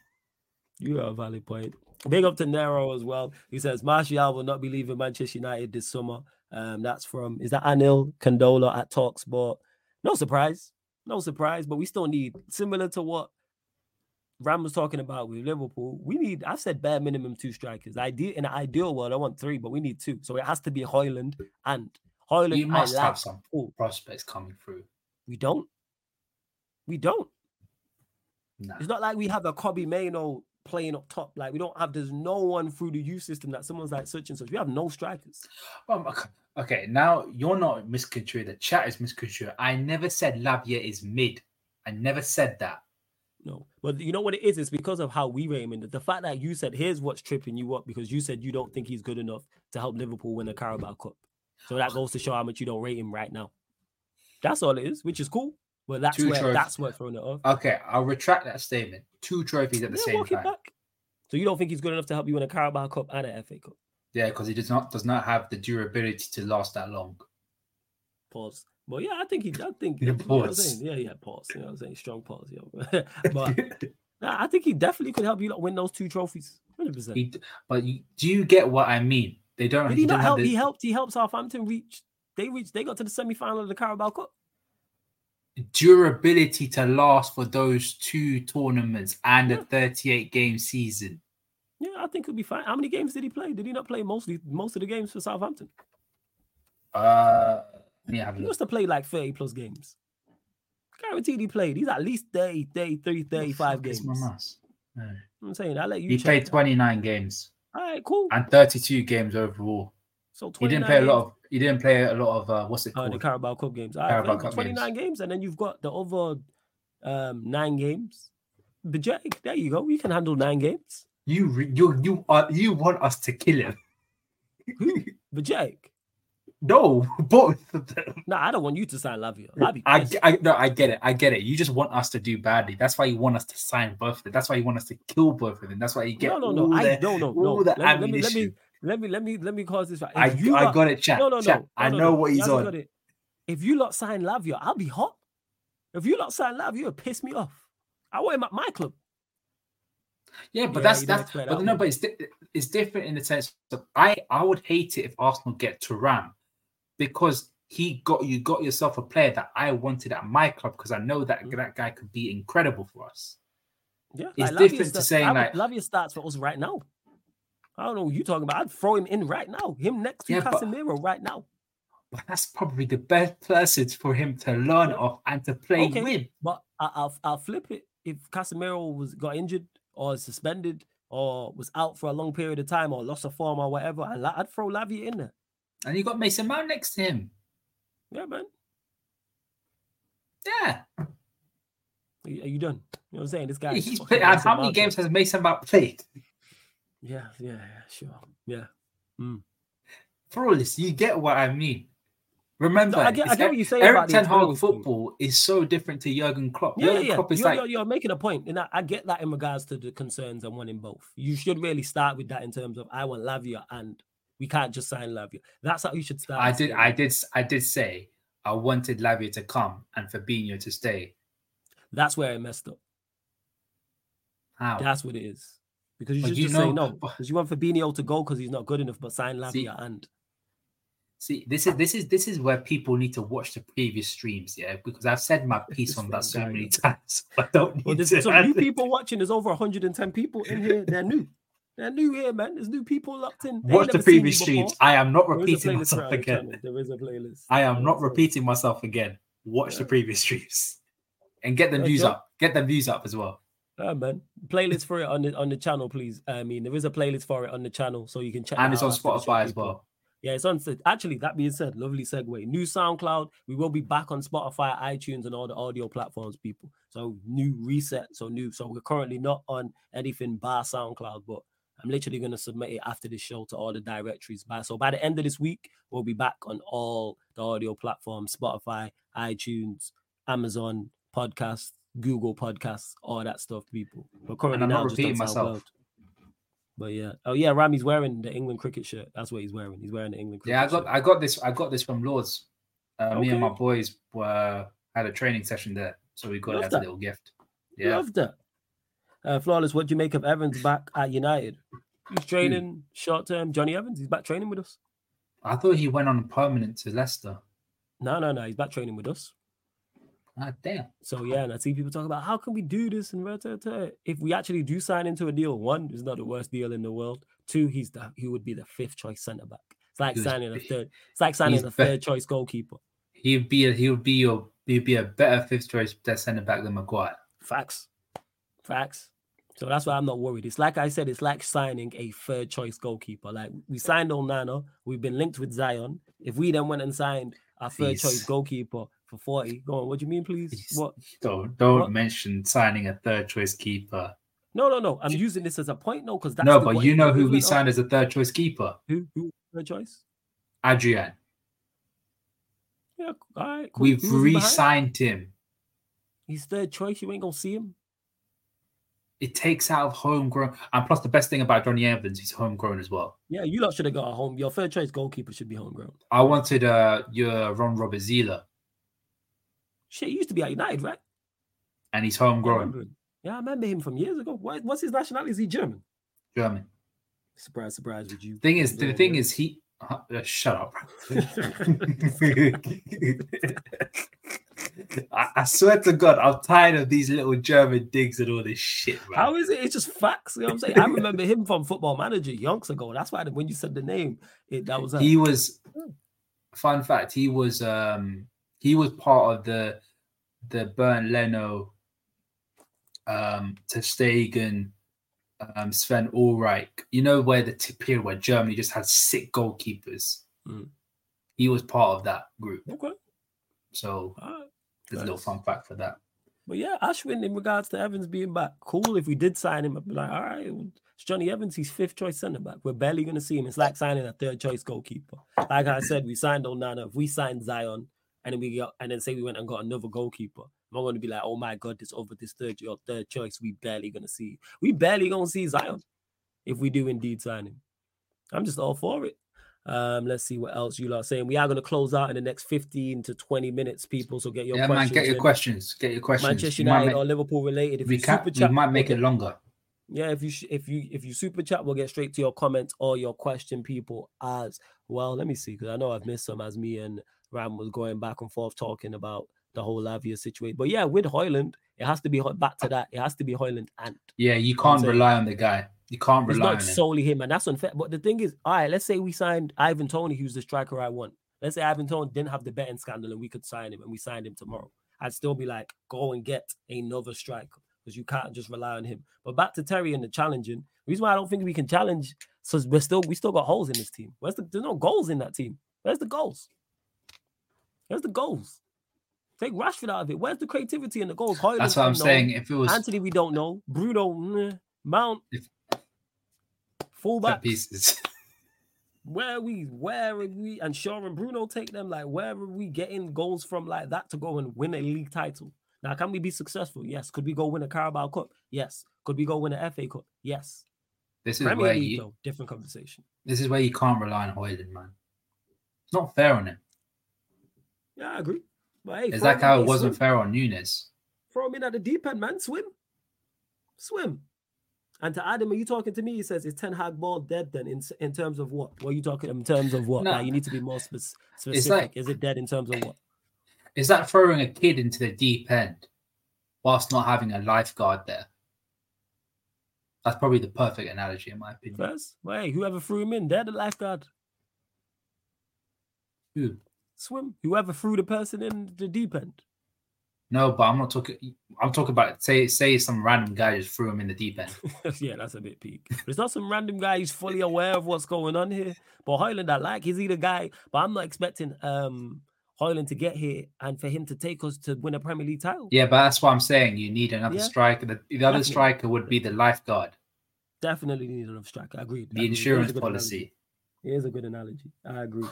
You got a valid point. Big up to Nero as well. He says Martial will not be leaving Manchester United this summer. Um, that's from is that Anil Condola at Talksport. No surprise, no surprise. But we still need similar to what Ram was talking about with Liverpool. We need. I've said bare minimum two strikers. Ideal in an ideal world, I want three, but we need two. So it has to be Hojlund and Hojlund. You must like. have some Oh, prospects coming through. we don't. We don't. Nah. It's not like we have a Kobbie Mainoo playing up top. Like we don't have. There's no one through the youth system that someone's like such and such. We have no strikers. Um, okay- now you're not misconstruing. The chat is misconstruing. I never said Lavia is mid. I never said that. No, but you know what it is? It's because of how we rate him. And the fact that you said here's what's tripping you up because you said you don't think he's good enough to help Liverpool win the Carabao Cup. So that goes to show how much you don't rate him right now. That's all it is, which is cool. But that's Two where trophies. that's throwing it off. Okay, I'll retract that statement. Two trophies at the Yeah, same time. back. So you don't think he's good enough to help you win a Carabao Cup and an FA Cup? Yeah, because he does not does not have the durability to last that long. Pause. But yeah, I think he. I think. Yeah, you know pause. Yeah, yeah. Pause. You know what I'm saying? Strong pause, yo. but nah, I think he definitely could help you like, win those two trophies. Hundred percent. He, but you, do you get what I mean? They don't. Did he didn't not help? the- He helped. He helped Southampton reach. They reached. They got to the semi final of the Carabao Cup. Durability to last for those two tournaments and Yeah. a 38 game season. Yeah, I think he'll be fine. How many games did he play? Did he not play mostly most of the games for Southampton? Uh, let me have a He must have played like 30 plus games. Guaranteed he played. He's at least 30, 33, 35 games. my You know mouse? No. I'm saying, I'll let you He played that. 29 games All right, cool. and 32 games overall. So He didn't play a lot of. He didn't play a lot of. Uh, what's it Uh, called? the Carabao Cup games. Right, Carabao fine, Cup 29 games. and then you've got the other um, nine games. But Jake, there you go. You can handle nine games. you re- you you are you want us to kill him? But Jake. No, both of them. No, I don't want you to sign Lavia. I. I no, I get it. I get it. You just want us to do badly. That's why you want us to sign both of them. That's why you want us to kill both of them. That's why you get no, no, no. all I the- no, no, no. all the Let me, let me, let me, ammunition. Let me, let me, let me cause this. right. I, you I lot- got it, chat. No, no, chat. no. I no, know no. what He he's on. If you lot sign Lavia, I'll be hot. If you lot sign Lavia, it'll piss me off. I want him at my club. Yeah, but Yeah, that's that's but that no, one. but it's it's different in the sense of I I would hate it if Arsenal get Turan because he got you got yourself a player that I wanted at my club because I know that Mm. that guy could be incredible for us. Yeah, It's Lavia different to saying, like- Lavia starts for us right now. I don't know what you're talking about. I'd throw him in right now. Him next to Yeah, but- Casemiro right now. But that's probably the best person for him to learn off and to play Okay. with. But I, I'll I'll flip it. If Casemiro was got injured or suspended or was out for a long period of time or lost a form or whatever, I'd, I'd throw Lavia in there. And you got Mason Mount next to him. Yeah, man. Yeah, Are you, are you done? You know what I'm saying? This guy. he's played. How many games has Mason Mount played? Yeah, yeah, yeah, sure. Yeah. Mm. For all this, you get what I mean. Remember, No, I get- I get what you're saying Eric about Ten Hag thing. football is so different to Jurgen Klopp. Yeah, yeah, Jurgen yeah. Klopp You're, like you're, you're making a point, and I, I get that in regards to the concerns and wanting both. You should really start with that in terms of I want Lavia, and we can't just sign Lavia. That's how you should start. I did. I did, I did say I wanted Lavia to come and Fabinho to stay. That's where I messed up. How? That's what it is. Because you should you just know- say no. Because you want Fabinho to go because he's not good enough, but sign Lavia and See, this is this is this is where people need to watch the previous streams, yeah, because I've said my piece on that so guy, many times. I don't need well, there's to some new people watching. There's over 110 people in here. They're new. They're new here, man. There's new people locked in. They Watch the never seen me previous streams. I am not There is a repeating myself again. There is a playlist. I am not repeating myself again. Watch the previous streams and get the Yeah, views up. Get the views up as well. Yeah, man. Playlist for it on the on the channel, please. I mean, there is a playlist for it on the channel, so you can check. And that it's on Spotify as well. Yeah, it's on. Actually, that being said, lovely segue. New SoundCloud. We will be back on Spotify, iTunes, and all the audio platforms, people. So new reset. So new. So we're currently not on anything bar SoundCloud, but I'm literally gonna submit it after this show to all the directories. By so by the end of this week, we'll be back on all the audio platforms: Spotify, iTunes, Amazon Podcasts, Google Podcasts, all that stuff, people. But currently I'm now not just repeating myself. But yeah, oh yeah, Rami's wearing the England cricket shirt. That's what he's wearing. He's wearing the England cricket Yeah, I got shirt. I got this I got this from Lords. Uh, Me and my boys were had a training session there, so we got Love it as that. a little gift. Yeah, Love that. Uh, Flawless, what do you make of Evans back at United? He's training short term. Jonny Evans, he's back training with us. I thought he went on permanent to Leicester. No, no, no, he's back training with us. Ah, damn. So yeah, and I see people talk about how can we do this and if we actually do sign into a deal. One, it's not the worst deal in the world. Two, he's the he would be the fifth choice centre back. It's like signing a third. It's like signing a third choice goalkeeper. He'd be a, he would be your he'd be a better fifth choice centre back than Maguire. Facts. Facts. So that's why I'm not worried. It's like I said, it's like signing a third choice goalkeeper. Like we signed Onana, we've been linked with Zion. If we then went and signed our third choice goalkeeper for 40, go on, what do you mean, please? What? Don't don't What? mention signing a third choice keeper. No, no, no. I'm using this as a point, no, because that's no, but you know who we signed as a third choice keeper? Who? Who? Third choice? Adrian. Yeah, all right. Cool. We've Who was he behind? re-signed him. He's third choice. You ain't gonna see him. It takes out of homegrown, and plus the best thing about Jonny Evans, he's homegrown as well. Yeah, you lot should have got a home. Your third choice goalkeeper should be homegrown. I wanted uh your Ron Robert Zieler, Shit, he used to be at United, right? and he's homegrown. Yeah, I remember him from years ago. Why, what's his nationality? Is he German? German. Surprise, surprise with you. Thing is, the thing is, he uh, uh, shut up. I, I swear to God, I'm tired of these little German digs and all this shit, man. How is it? It's just facts. You know what I'm saying? I remember him from Football Manager yonks ago. That's why when you said the name, it, that was he was fun fact he was um he was part of the the Bernd Leno um Ter Stegen um Sven Ulreich you know where the t- period where Germany just had sick goalkeepers Mm. he was part of that group okay. so right. there's a little fun fact for that But yeah, Ashwin, in regards to Evans being back, cool. If we did sign him, I'd be like, all right, it's Jonny Evans. He's fifth choice centre back. We're barely going to see him. It's like signing a third choice goalkeeper. Like I said, we signed Onana. If we signed Zion, and then we got, and then say we went and got another goalkeeper, I'm going to be like, oh my god, this over this third your third choice. We barely going to see. We barely going to see Zion if we do indeed sign him. I'm just all for it. Um, let's see what else you are saying. We are going to close out in the next 15 to 20 minutes, people. So get your yeah man questions get your in. questions get your questions Manchester We might United make- or Liverpool related. If we you super chat, might we'll make it longer Yeah, if you if you if you super chat, we'll get straight to your comments or your question, people. As well, let me see because I know I've missed some as me and Ram was going back and forth talking about the whole Lavia situation. But yeah, with Hojlund, it has to be back to that. It has to be Hojlund and yeah you can't saying- rely on the guy you can't it's rely on not him solely him, and that's unfair. But the thing is, all right, let's say we signed Ivan Toney, who's the striker I want. Let's say Ivan Toney didn't have the betting scandal and we could sign him and we signed him tomorrow. I'd still be like, go and get another striker because you can't just rely on him. But back to Terry and the challenging. The reason why I don't think we can challenge, so we're still we still got holes in this team. Where's the there's no goals in that team? Where's the goals? Where's the goals? Take Rashford out of it. Where's the creativity in the goals? Højlund, that's what I'm saying if it was Antony, we don't know. Bruno, meh. Mount, If- fullback. pieces Where are we? Where are we? And Shaw and Bruno take them. Like, where are we getting goals from like that to go and win a league title? Now, can we be successful? Yes. Could we go win a Carabao Cup? Yes. Could we go win a FA Cup? Yes. This is Premier where League, you, though, different conversation. this is where you can't rely on Hojlund, man. It's not fair on him. Yeah, I agree. But hey, It's like how it wasn't swim. fair on Nunez. Throw him in at the deep end, man. Swim. Swim. And to Adam, are you talking to me? He says, is Ten Hag ball dead then in, in terms of what? What are you talking in terms of what? No. Like, you need to be more spec- specific. like- is it dead in terms of what? Is that throwing a kid into the deep end whilst not having a lifeguard there? That's probably the perfect analogy, in my opinion. First, well, hey, whoever threw him in, they're the lifeguard. Who? Swim. Whoever threw the person in the deep end. No, but I'm not talking. I'm talking about say say some random guy just threw him in the deep end. yeah, that's a bit peak. But it's not some random guy who's fully aware of what's going on here. But Hojlund, I like, he's either guy, but I'm not expecting um Hojlund to get here and for him to take us to win a Premier League title. Yeah, but that's what I'm saying. You need another Yeah. striker. The, the other striker would be the lifeguard, Definitely need another striker. I agree. the insurance policy. Here's a good analogy. I agree.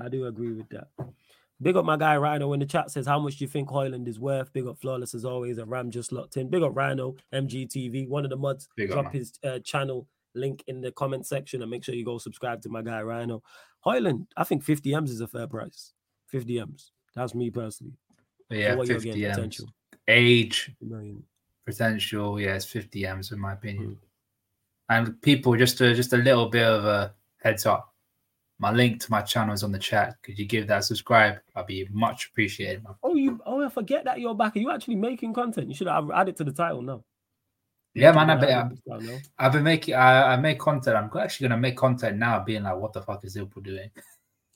I do agree with that. Big up my guy Rhino in the chat says, How much do you think Hojlund is worth? Big up Flawless as always. And Ram just locked in. Big up Rhino, MGTV. One of the mods. Big Drop man. his uh, channel link in the comment section and make sure you go subscribe to my guy Rhino. Hojlund, I think 50 M's is a fair price. 50 M's. That's me personally. Yeah, what you're 50 getting M's. potential. Age, Million. potential. Yeah, it's 50 M's in my opinion. Mm. And people, just a just a little bit of a heads up. My link to my channel is on the chat. Could you give that a subscribe? I'd be much appreciated. Man. Oh, you oh I forget that you're back. Are you actually making content? You should have added to the title now. Yeah, man. I Yeah, bet, added this down now. I've been making. I, I make content. I'm actually gonna make content now, being like, "What the fuck is Liverpool doing?"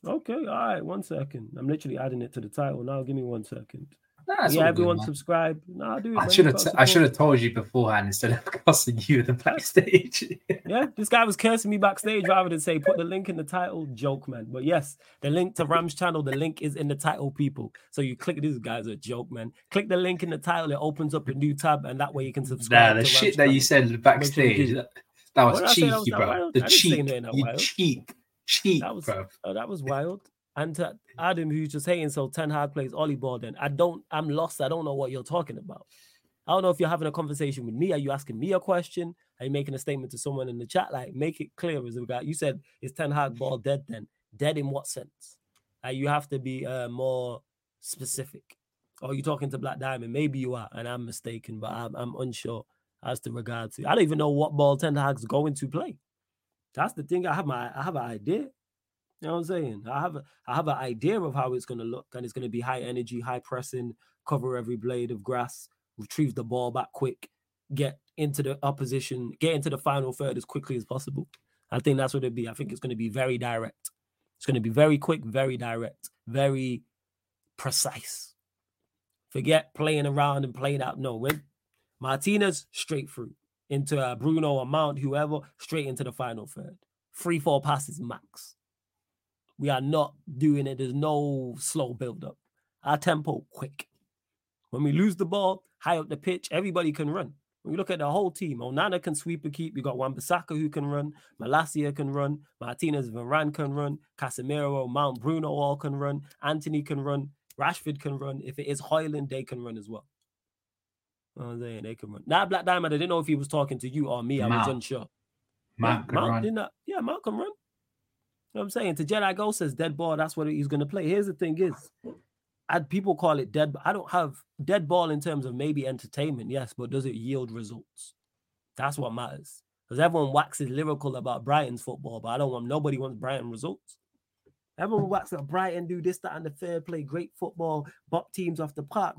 Okay, all right, one second. I'm literally adding it to the title now. Give me one second. Nah, yeah, all good, everyone subscribe. No, I do. it, I should have. gotta I should have told you beforehand instead of cussing you in the backstage. Yeah, this guy was cursing me backstage rather than say put the link in the title. Joke, man. But yes, the link to Ram's channel, the link is in the title, people. So you click this guy's a joke, man. Click the link in the title, it opens up a new tab, and that way you can subscribe. nah, the shit Ram's that you said backstage. That, that What did I was cheeky, bro. The cheek. You cheek. Cheek, That was- bro. Oh, that was wild. And to Adam, who's just hating, so Ten Hag plays Ollie ball. Then I don't. I'm lost. I don't know what you're talking about. I don't know if you're having a conversation with me. Are you asking me a question? Are you making a statement to someone in the chat? Like, make it clear as a guy. You said is Ten Hag ball dead? Then dead in what sense? Uh, you have to be uh, more specific. Or are you talking to Black Diamond? Maybe you are, and I'm mistaken, but I'm, I'm unsure as to regard to. I don't even know what ball Ten Hag's going to play. That's the thing. I have my I have an idea. Know what I'm saying? I have a, I have an idea of how it's going to look, and it's going to be high energy, high pressing, cover every blade of grass, retrieve the ball back quick, get into the opposition, get into the final third as quickly as possible. I think that's what it'd be. I think it's going to be very direct. It's going to be very quick, very direct, very precise. Forget playing around and playing out. No, with Martinez straight through into uh, Bruno or Mount, whoever, straight into the final third. Three, four passes max. We are not doing it. There's no slow build up. Our tempo quick. When we lose the ball high up the pitch, everybody can run. When you look at the whole team, Onana can sweep a keep. You got Wan-Bissaka who can run. Malacia can run. Martinez Varane can run. Casemiro, Mount Bruno all can run. Antony can run. Rashford can run. If it is Hojlund, they can run as well. You know what I'm saying they can run. Now, Black Diamond, I didn't know if he was talking to you or me. I was unsure. Mount Yeah, can run. didn't I- yeah, Mount can run. Know what I'm saying? To Jedi Go says dead ball, that's what he's gonna play. Here's the thing is I people call it dead. I don't have dead ball in terms of maybe entertainment, yes, but does it yield results? That's what matters. Because everyone waxes lyrical about Brighton's football, but I don't want nobody wants Brighton results. Everyone waxes about Brighton do this, that, and the fair play, great football, bop teams off the park.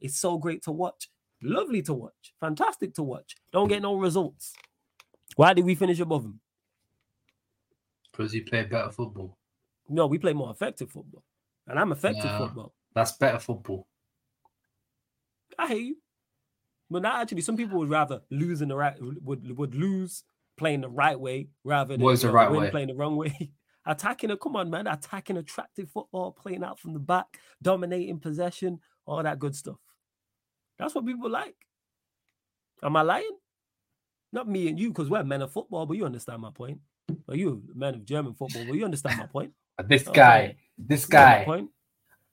It's so great to watch. Lovely to watch, fantastic to watch. Don't get no results. Why did we finish above them? Because he play better football. No, we play more effective football. And I'm effective football. That's better football. I hate you. But not actually, some people would rather lose in the right would would lose playing the right way rather than the right win way? playing the wrong way. attacking a come on, man, attacking attractive football, playing out from the back, dominating possession, all that good stuff. That's what people like. Am I lying? Not me and you, because we're men of football, but you understand my point. Are you a man of German football? Well, you understand my point. This Okay. guy, this guy. point.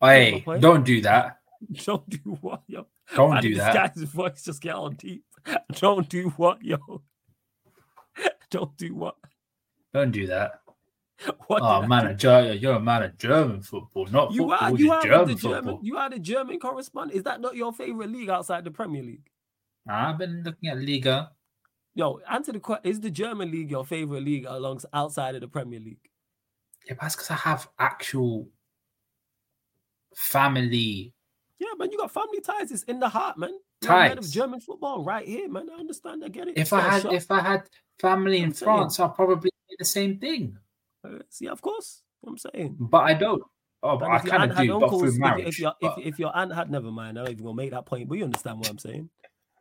Hey, point? don't do that. Don't do what, yo. Don't do that. This guy's voice just get all deep. Don't do what, yo. Don't do what. Don't do that. What Oh man, you're a man of German football, not You football. are you are German the football. German. You are the German correspondent. Is that not your favorite league outside the Premier League? I've been looking at Liga. Yo, answer the question: Is the German league your favorite league alongside outside of the Premier League? Yeah, that's because I have actual family. Yeah, man, you got family ties. It's in the heart, man. A of German football right here, man. I understand. I get it. If I had, shot. if I had family in. France, I'd probably do the same thing. Uh, see, of course, I'm saying. But I don't. Oh, but I if kind of do, but through if- marriage. If, your but- if, if your aunt had never mind, I'm not even gonna make that point, but you understand what I'm saying.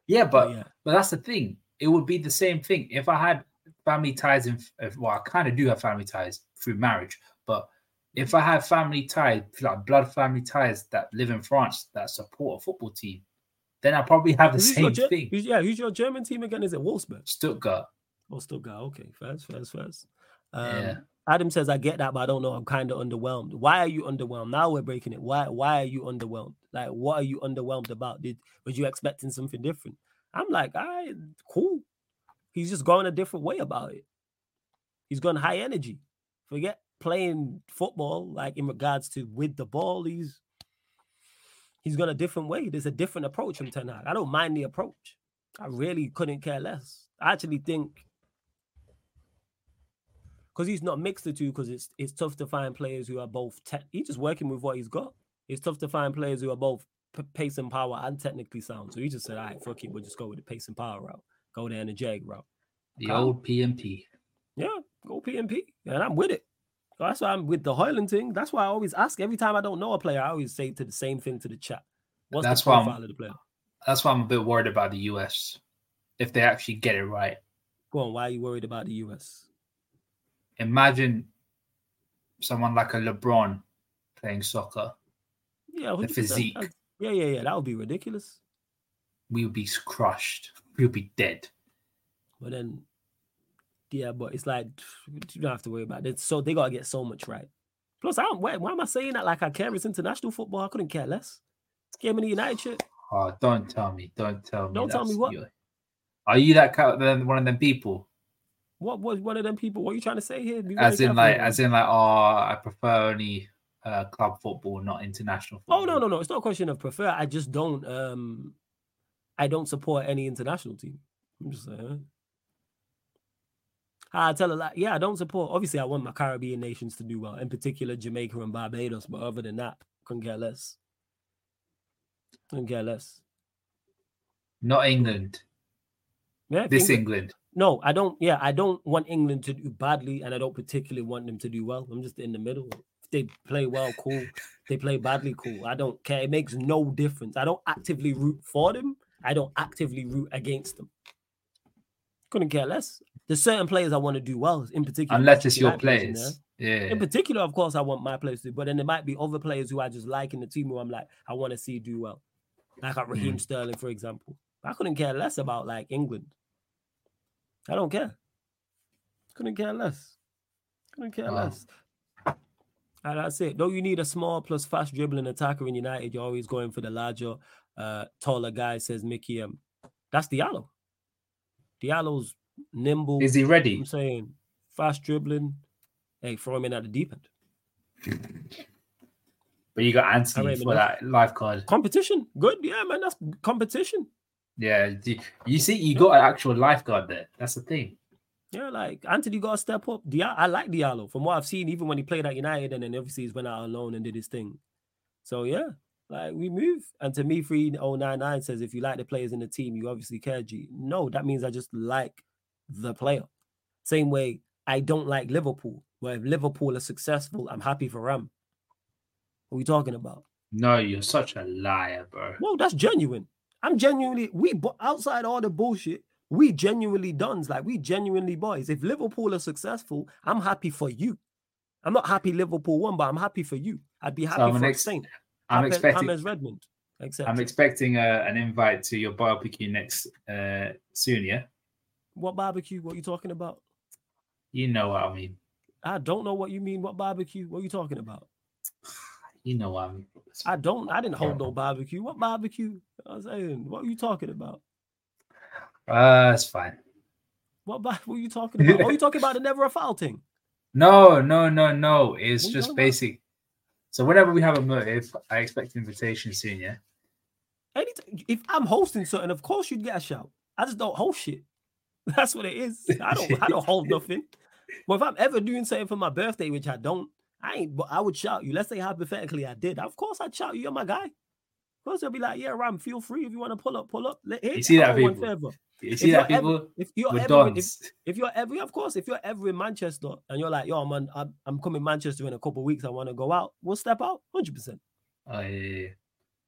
yeah, but yeah, But that's the thing. It would be the same thing if I had family ties in. if- Well, I kind of do have family ties through marriage, but if I have family ties, like blood family ties that live in France that support a football team, then I probably have the Who's same Ger- thing. who's- yeah, who's your German team again? Is it Wolfsburg? Stuttgart. Oh, Stuttgart. Okay, first, first, first. Um, Yeah. Adam says, "I get that, but I don't know. I'm kind of underwhelmed. Why are you underwhelmed? Now we're breaking it. Why? Why are you underwhelmed? Like, what are you underwhelmed about? Did was you expecting something different? I'm like, all right, cool. He's just going a different way about it. He's gone high energy. Forget playing football, like in regards to with the ball. He's he's gone a different way. There's a different approach from Ten Hag. I don't mind the approach. I really couldn't care less. I actually think because he's not mixed the two because it's it's tough to find players who are both te- he's just working with what he's got. It's tough to find players who are both p- pace and power and technically sound. So he just said, "All right, fuck it, we'll just go with the pace and power route, go down the Jag route." The old PMP. Yeah, go PMP, and I'm with it. That's why I'm with the Hojlund thing. That's why I always ask every time I don't know a player. I always say to the same thing to the chat. What's That's the why I'm- profile of the player? That's why I'm a bit worried about the US. If they actually get it right. Go on. Why are you worried about the US? Imagine someone like a LeBron playing soccer. Yeah, The physique. That's- Yeah, yeah, yeah. That would be ridiculous. We would be crushed. We would be dead. But then, yeah, but it's like you don't have to worry about it. So they gotta get so much right. Plus, I don't. Why, why am I saying that? Like I care. It's international football. I couldn't care less. It's game in the United shit. Oh, don't tell me. Don't tell me. Don't tell me what? Are you that kind of one of them people? What was one of them people? What are you trying to say here? As in like as in like oh I prefer only uh, club football, not international football. Oh no, no, no. It's not a question of prefer. I just don't. Um, I don't support any international team. I'm just saying. I tell a lot. Yeah, I don't support. Obviously, I want my Caribbean nations to do well, in particular Jamaica and Barbados. But other than that, couldn't care less. Couldn't care less. Not England. Yeah, This England- England. No, I don't. Yeah, I don't want England to do badly, and I don't particularly want them to do well. I'm just in the middle. They play well, cool. They play badly, cool. I don't care. It makes no difference. I don't actively root for them. I don't actively root against them. Couldn't care less. There's certain players I want to do well, in particular. Unless it's your players in Yeah. In particular, of course, I want my players to, but then there might be other players who I just like in the team who I'm like, I want to see do well. Like a Raheem mm. Sterling, for example. I couldn't care less about like England. I don't care. Couldn't care less. Couldn't care Wow. less. And that's it. Though you need a small plus fast dribbling attacker in United, you're always going for the larger, uh, taller guy, says Mickey. Um, that's Diallo. Diallo's nimble. Is he ready? I'm saying fast dribbling. Hey, throw him in at the deep end. But you got Antony for that life card. Competition. Good. Yeah, man. That's competition. Yeah. You see, you got an actual lifeguard there. That's the thing. Yeah, like Antony got to step up. Dia- I like Diallo from what I've seen, even when he played at United and then obviously he's went out alone and did his thing. So yeah, like we move. And to me, 3099 says if you like the players in the team, you obviously care, G. No, that means I just like the player. Same way I don't like Liverpool. Where if Liverpool are successful, I'm happy for Ram. What are we talking about? No, you're such a liar, bro. Well, that's genuine. I'm genuinely we outside all the bullshit. We genuinely dons like we genuinely boys. If Liverpool are successful, I'm happy for you. I'm not happy Liverpool won, but I'm happy for you. I'd be happy I'm for ex- Saint. I'm expecting. James Redmond. Except I'm expecting uh, an invite to your barbecue next uh, soon. Yeah. what barbecue? What are you talking about? You know what I mean. I don't know what you mean. What barbecue? What are you talking about? You know what I mean. I don't. I didn't hold no barbecue. What barbecue? I was saying, what are you talking about? Uh, it's fine. What, bar- what are you talking about? oh, you talking about the never a foul thing? No, no, no, no. It's just talking about? basic. So whenever we have a motive, I expect invitation soon. Yeah. Anytime, if I'm hosting something, of course you'd get a shout. I just don't host shit. That's what it is. I don't. I don't hold nothing. But if I'm ever doing something for my birthday, which I don't, I ain't. But I would shout you. Let's say hypothetically I did. Of course I'd shout you. You're my guy. Course I'll be like, yeah, Ram, feel free if you want to pull up, pull up. Let- hey, You see that, I want one people? You see you're that people ever- If you're with ever, in- if, if you're ever, of course, if you're ever in Manchester and you're like, yo, I'm on, I'm, I'm coming Manchester in a couple of weeks. I want to go out. We'll step out. Hundred percent. Oh yeah, yeah, yeah.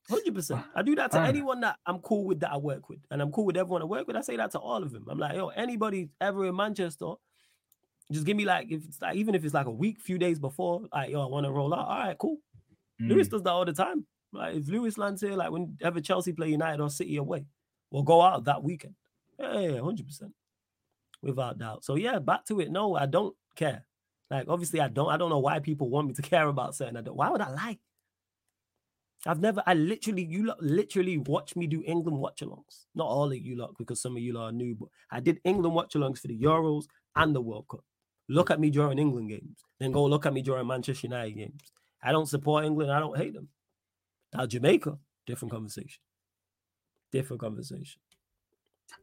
Hundred percent. I do that to anyone that I'm cool with that I work with, and I'm cool with everyone I work with. I say that to all of them. I'm like, yo, anybody ever in Manchester, just give me like, if it's like, even if it's like a week, few days before, like, yo, I want to roll out. All right, cool. Lewis Mm. does that all the time. Like, if Lewis lands here, like whenever Chelsea play United or City away, we'll go out that weekend. Yeah, hundred percent, without doubt. So yeah, back to it. No, I don't care. Like, obviously, I don't. I don't know why people want me to care about certain. I don't. Why would I lie? I've never, I literally, you lot literally watch me do England watch alongs. Not all of you lot, because some of you lot are new, but I did England watch alongs for the Euros and the World Cup. Look at me during England games, then go look at me during Manchester United games. I don't support England, I don't hate them. Now, Jamaica, different conversation. Different conversation.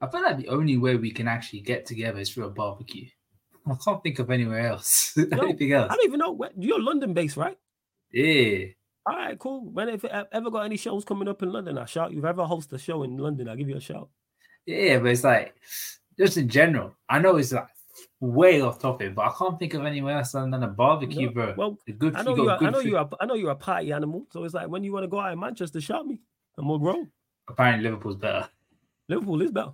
I feel like the only way we can actually get together is through a barbecue. I can't think of anywhere else. Anything else? I don't even know, where, you're London based, right? Yeah. All right, cool. When if I ever got any shows coming up in London, I'll shout you. If I ever host a show in London, I'll give you a shout. Yeah, but it's like just in general. I know it's like way off topic, but I can't think of anywhere else other than a barbecue, No, bro. Well, A good, I know got you're. I know food. you're. A, I know you're a party animal. So it's like when you want to go out in Manchester, shout me, and we'll grow. Apparently, Liverpool's better. Liverpool is better.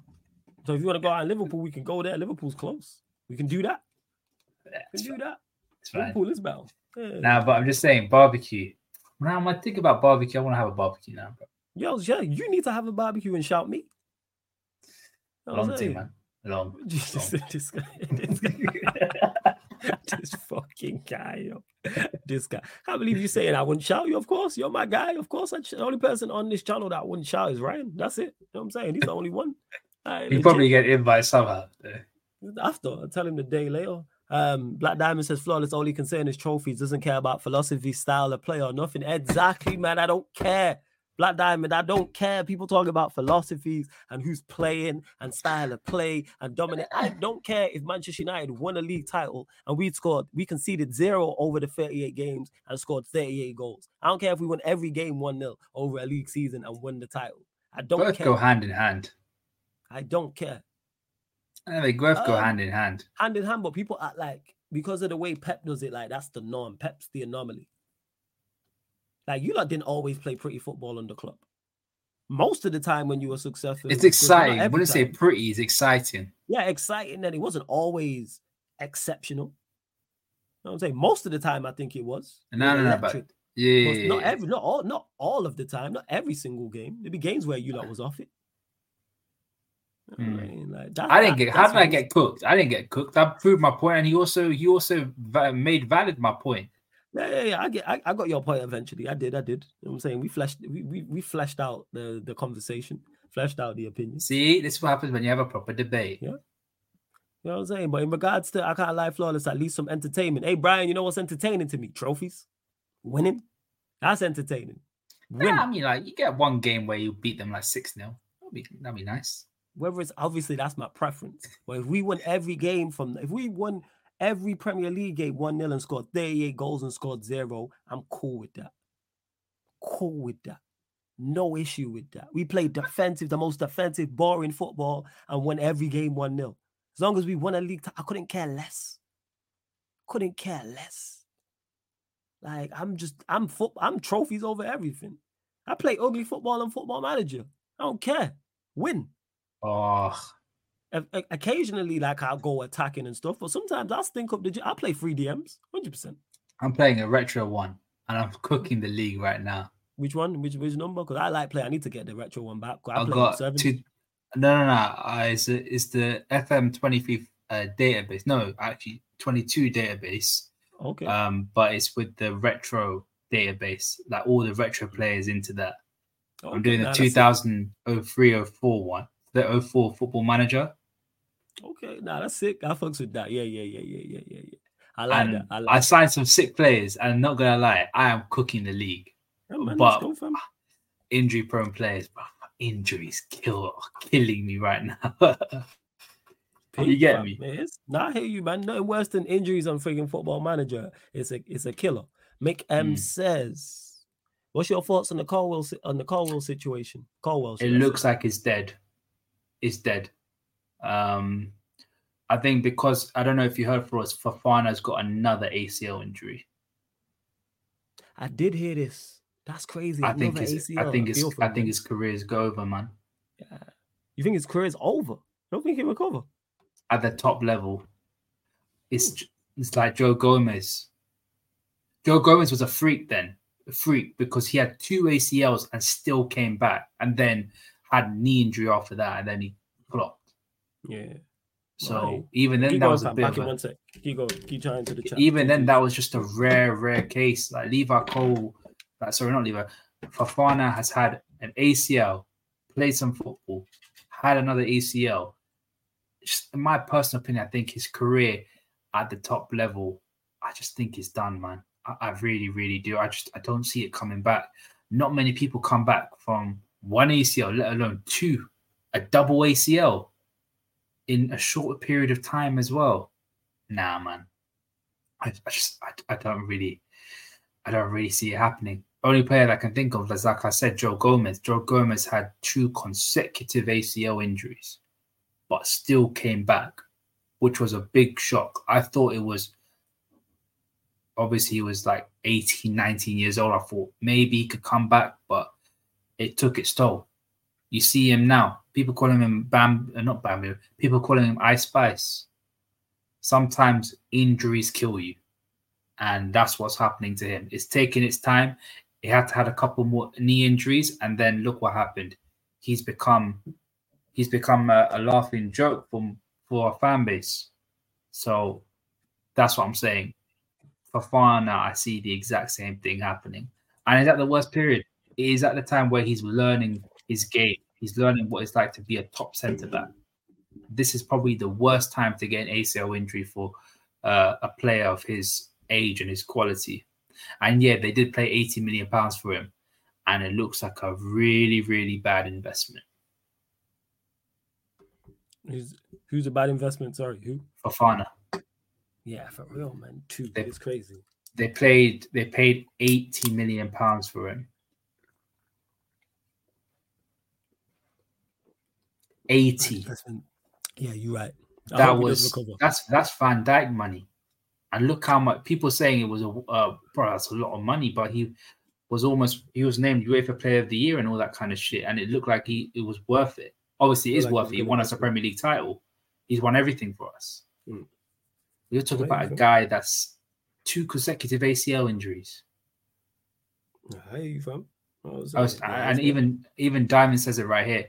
So if you want to go out in Liverpool, we can go there. Liverpool's close. We can do that. Yeah, We can do that. It's fine. Liverpool is better. Yeah. Nah, but I'm just saying barbecue. Now, when I think about barbecue, I want to have a barbecue now, bro. Yo, yeah, you need to have a barbecue and shout me. You know what I'm Long man. Long. This guy, this guy, this fucking guy, yo. This guy. I believe you saying I wouldn't shout you. Of course, you're my guy. Of course, I, the only person on this channel that wouldn't shout is Ryan. That's it. You know what I'm saying? He's the only one. Alright, You probably get invite somehow. after. I'll tell him the day later. Um, Black Diamond says flawless only concern is trophies, doesn't care about philosophy, style of play, or nothing. Exactly, man. I don't care. Black Diamond, I don't care. People talk about philosophies and who's playing and style of play and dominant. I don't care if Manchester United won a league title and we scored, we conceded zero over the 38 games and scored 38 goals. I don't care if we won every game 1 0 over a league season and won the title. I don't Both care. go hand in hand. I don't care. Yeah, they both go Um, hand in hand. hand in hand, but people act like because of the way Pep does it, like that's the norm. Pep's the anomaly. Like you lot didn't always play pretty football under club. Most of the time when you were successful, It's exciting. I wouldn't say pretty, it's exciting. yeah, exciting, and it wasn't always exceptional. You know I'm saying? Most of the time, I think it was. No, no, no, but electric. Yeah. Not every, not all, not all of the time, not every single game. There'd be games where you lot was off it. I Hmm. mean? Like, that- I didn't get. How did I get cooked? I didn't get cooked. I proved my point, and he also he also va- made valid my point. Yeah, yeah, yeah. I get, I, I got your point eventually. I did, I did. You know what I'm saying? We fleshed, we, we, we fleshed out the the conversation, fleshed out the opinion. See, this is what happens when you have a proper debate. Yeah. You know what I'm saying? But in regards to I can't lie, flawless, at least some entertainment. Hey, Brian, you know what's entertaining to me? Trophies, winning. That's entertaining. Winning. Yeah, I mean, like you get one game where you beat them like six 0 That'd be that'd be nice. Whether it's obviously that's my preference. But if we won every game from, if we won every Premier League game one 0 and scored 38 goals and scored zero, I'm cool with that. Cool with that. No issue with that. We played defensive, the most defensive, boring football, and won every game 1 0. As long as we won a league, ti- I couldn't care less. Couldn't care less. Like I'm just, I'm foot, I'm trophies over everything. I play ugly football and football manager. I don't care. Win. Oh, Occasionally, like I'll go attacking and stuff, but sometimes I'll stink up the. I play free DMs, hundred percent. I'm playing a retro one, and I'm cooking the league right now. Which one? Which which number? Because I like play. I need to get the retro one back. I have got two. No, no, no. Uh, it's, it's the FM 23 uh, database. No, actually, 22 database. Okay. Um, but it's with the retro database, like all the retro players into that. okay. I'm doing the nah, that's 2003 04 one, the 04 football manager. Okay, nah, that's sick. I fucks with that. Yeah, yeah, yeah, yeah, yeah, yeah, yeah. I like and that. I I, like signed some sick players, and I'm not gonna lie, I am cooking the league. that. man, but-. Injury prone players, bro. Injuries kill killing me right now. You get me? It is. Nah, I hear you, man. Nothing worse than injuries on freaking football manager. It's a it's a killer. Mick M Mm. says, "What's your thoughts on the Colwill si- on the Colwill situation?" Colwill. it looks like it's dead. It's dead. Um, I think because I don't know if you heard for us, Fofana's got another ACL injury. I did hear this. That's crazy. I think Another his, ACL. I think for I think man. his career's go over, man. Yeah. You think his career is over? I don't think he'll recover. At the top level, it's it's like Joe Gomez. Joe Gomez was a freak then, a freak because he had two ACLs and still came back, and then had knee injury after that, and then he flopped. Yeah. So Right. even then, Keep that going, was a bit Back one sec. Keep going. Keep trying to the chat. even then that was just a rare, rare case. Like Levi Cole, like, sorry, not Levi, Fofana has had an ACL, played some football, had another ACL. Just in my personal opinion, I think his career at the top level, I just think is done, man. I, I really, really do. I just I don't see it coming back. Not many people come back from one ACL, let alone two, a double ACL in a shorter period of time as well. Nah, man. I, I just I, I don't really I don't really see it happening. Only player that I can think of is like I said, Joe Gomez. Joe Gomez had two consecutive ACL injuries, but still came back, which was a big shock. I thought it was obviously he was like 18, 19 years old. I thought maybe he could come back, but it took its toll. You see him now. People calling him Bam, uh, not Bamboo. People calling him Ice Spice. Sometimes injuries kill you, and that's what's happening to him. It's taking its time. He had to had a couple more knee injuries, and then look what happened. He's become, he's become a, a laughing joke for for our fan base. So that's what I'm saying. For Fofana, I see the exact same thing happening, and is at the worst period. Is at the time where he's learning his game. He's learning what it's like to be a top centre back. This is probably the worst time to get an ACL injury for uh, a player of his age and his quality. And yeah, they did pay 80 million pounds for him, and it looks like a really, really bad investment Who's who's a bad investment? Sorry, who? Fofana. Yeah, for real, man. Two. They- It's crazy. They played, they paid 80 million pounds for him. 80. Yeah, you're right. I that hope he does was that's that's Van Dijk money, and look how much people saying it was a uh, bro, that's a lot of money, but he was almost he was named UEFA Player of the Year and all that kind of shit, and it looked like he it was worth it. Obviously, it is Like worth it. He won us a. Premier League title. He's won everything for us. Mm. We're talking about a guy that's two consecutive ACL injuries. You, fam. I was, uh, and even even Diamond says it right here.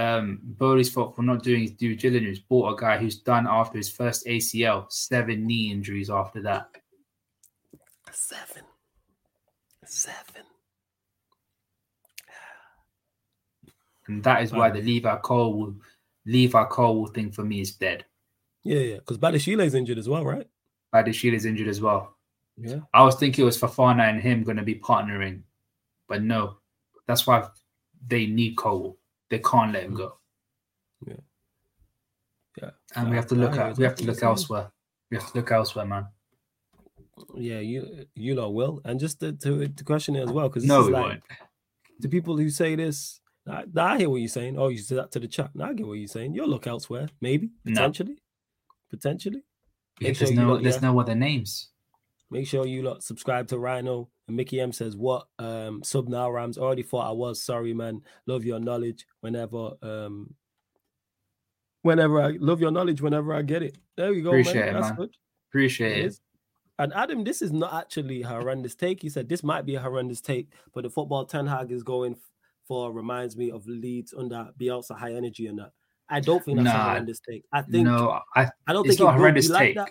Um, Boehly's fault for not doing his due diligence. Bought a guy who's done after his first ACL, seven knee injuries after that. seven, seven. And that is why the Levi Colwill, Levi Cole thing for me is dead. Yeah, yeah. Because Badiashile's injured as well, right? Is injured as well. Yeah. I was thinking it was Fofana and him going to be partnering, but no, that's why they need Cole. They can't let him go, Yeah. Yeah. And we have to look at we have to look elsewhere. We have to look elsewhere, man. Yeah, you you lot will. And just to, to, to question it as well, because No, we like won't. the people who say this, I, I hear what you're saying. Oh, you said that to the chat. Now I get what you're saying. You'll look elsewhere, maybe, No. potentially. Potentially. Make There's no there's yeah. no other names. Make sure you lot subscribe to Rhino. And Mickey M says, What um sub now Rams? Already thought I was sorry, man. Love your knowledge whenever um whenever I love your knowledge whenever I get it. There you go, Appreciate man. it, That's man. good. Appreciate It. And Adam, this is not actually a horrendous take. He said this might be a horrendous take, but the football Ten Hag is going for reminds me of Leeds under Bielsa high energy and that. I don't think that's a horrendous take. I think no, I I don't it's think not a it will horrendous like take. that.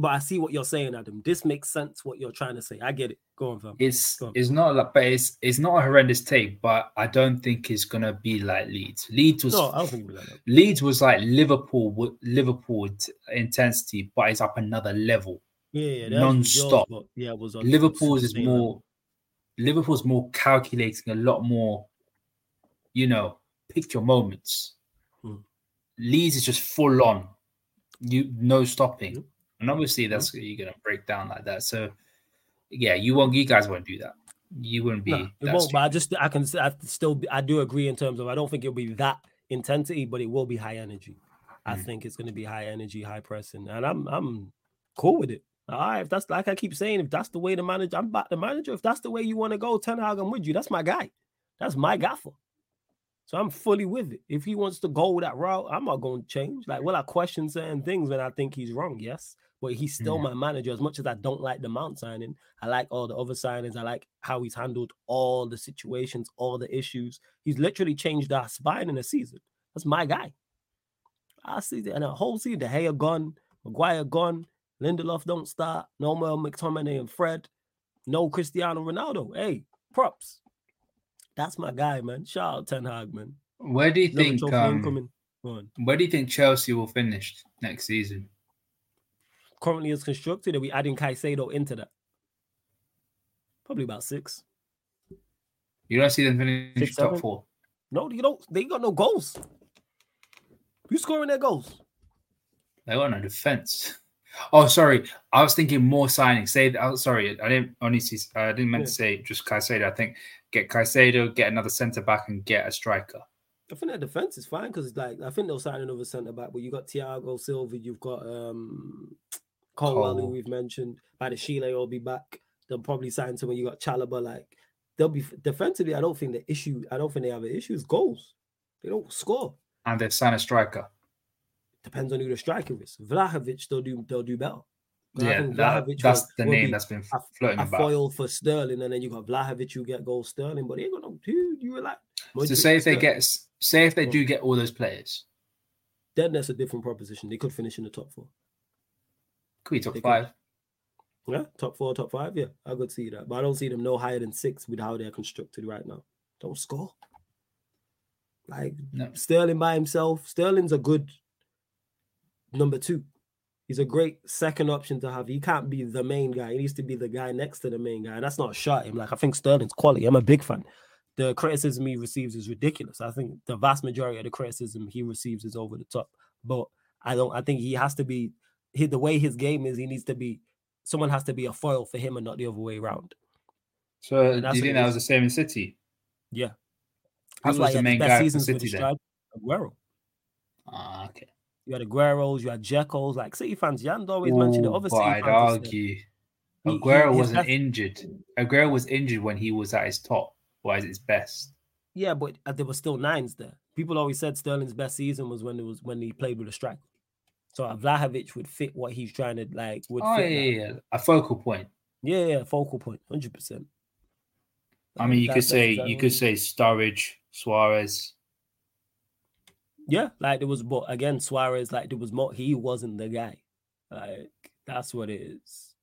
But I see what you're saying, Adam. This makes sense. What you're trying to say, I get it. Go on, fam. It's Go on. it's not like, but it's it's not a horrendous take. But I don't think it's gonna be like Leeds. Leeds was No, I don't think it'll be like. Leeds was like Liverpool with Liverpool intensity, but it's up another level. Yeah, yeah, yours, Non-stop. but yeah, it was Liverpool's is more level. Liverpool's more calculating, a lot more, you know, pick your moments. Hmm. Leeds is just full on, you no stopping. And obviously that's you're gonna break down like that. So, yeah, you won't, you guys won't do that. You wouldn't be. Nah, it won't. But I just I can I still be- I do agree in terms of I don't think it'll be that intensity, but it will be high energy. I Mm. think it's going to be high energy, high pressing, and I'm I'm cool with it. All right, if that's like I keep saying, if that's the way the manager, I'm back the manager. If that's the way you want to go, Ten Hag, I'm with you. That's my guy. That's my gaffer. So I'm fully with it. If he wants to go that route, I'm not going to change. Like, will I question certain things when I think he's wrong? Yes, but he's still Yeah. my manager. As much as I don't like the Mount signing, I like all the other signings. I like how he's handled all the situations, all the issues. He's literally changed our spine in a season. That's my guy. I see that. And a whole season, De Gea gone, Maguire gone, Lindelof don't start, no more McTominay and Fred, no Cristiano Ronaldo. Hey, props. That's my guy, man. Shout out Ten Hag, man. Where do you Another think? Um, incoming. Go on. where do you think Chelsea will finish next season? Currently, it's constructed. Are we adding Caicedo into that? Probably about six. You don't see them finish Six, top seven? four. No, you don't. They got no goals. You scoring their goals? They got no defense. Oh, sorry. I was thinking more signings. Say, oh, sorry. I didn't only see. I didn't meant to say just Caicedo. I think get Caicedo, get another centre back, and get a striker. I think their defense is fine because it's like I think they'll sign another centre back, but you got Thiago Silva, you've got um Colwill, who we've mentioned. Badiashile will be back. They'll probably sign someone. You got Chalobah. Like they'll be defensively. I don't think the issue. I don't think they have an issue. Is goals. They don't score. And they've signed a striker. Depends on who the striker is. Vlahovic, they'll do. They'll do better. Yeah, that, that's will, the will name that's been a- floating a about. foil for Sterling, and then you got Vlahovic, you get goals Sterling, but they ain't got no dude. You relax. So Modric, say if they get, say if they do get all those players, then that's a different proposition. They could finish in the top four. Could be top They could. five. Yeah, top four, top five. Yeah, I could see that, but I don't see them no higher than six with how they're constructed right now. Don't score. Like No. Sterling by himself. Sterling's a good number two. He's a great second option to have. He can't be the main guy. He needs to be the guy next to the main guy. And that's not a shot. Him like I think Sterling's quality. I'm a big fan. The criticism he receives is ridiculous. I think the vast majority of the criticism he receives is over the top. But I don't. I think he has to be. He, the way his game is, he needs to be. Someone has to be a foil for him and not the other way around. So do you think that was the same in City? Yeah, Who that's was he the main guy for seasons with City his then? stride. Aguero. Ah, okay. You had Aguero's, you had Dzekos. Like City fans, Jan always mentioned the Ooh, other City I'd fans. argue He- he- Aguero his wasn't best- injured. Aguero was injured when he was at his top, or at his best. Yeah, but uh, there were still nines there. People always said Sterling's best season was when it was when he played with a striker. So uh, Vlahovic would fit what he's trying to like. Would Oh fit yeah, that. yeah, yeah, a focal point. yeah, yeah, focal point, hundred percent. I mean, you could say you could say Sturridge, Suarez. yeah, like there was, but again, Suarez, like there was more. He wasn't the guy. Like that's what it is.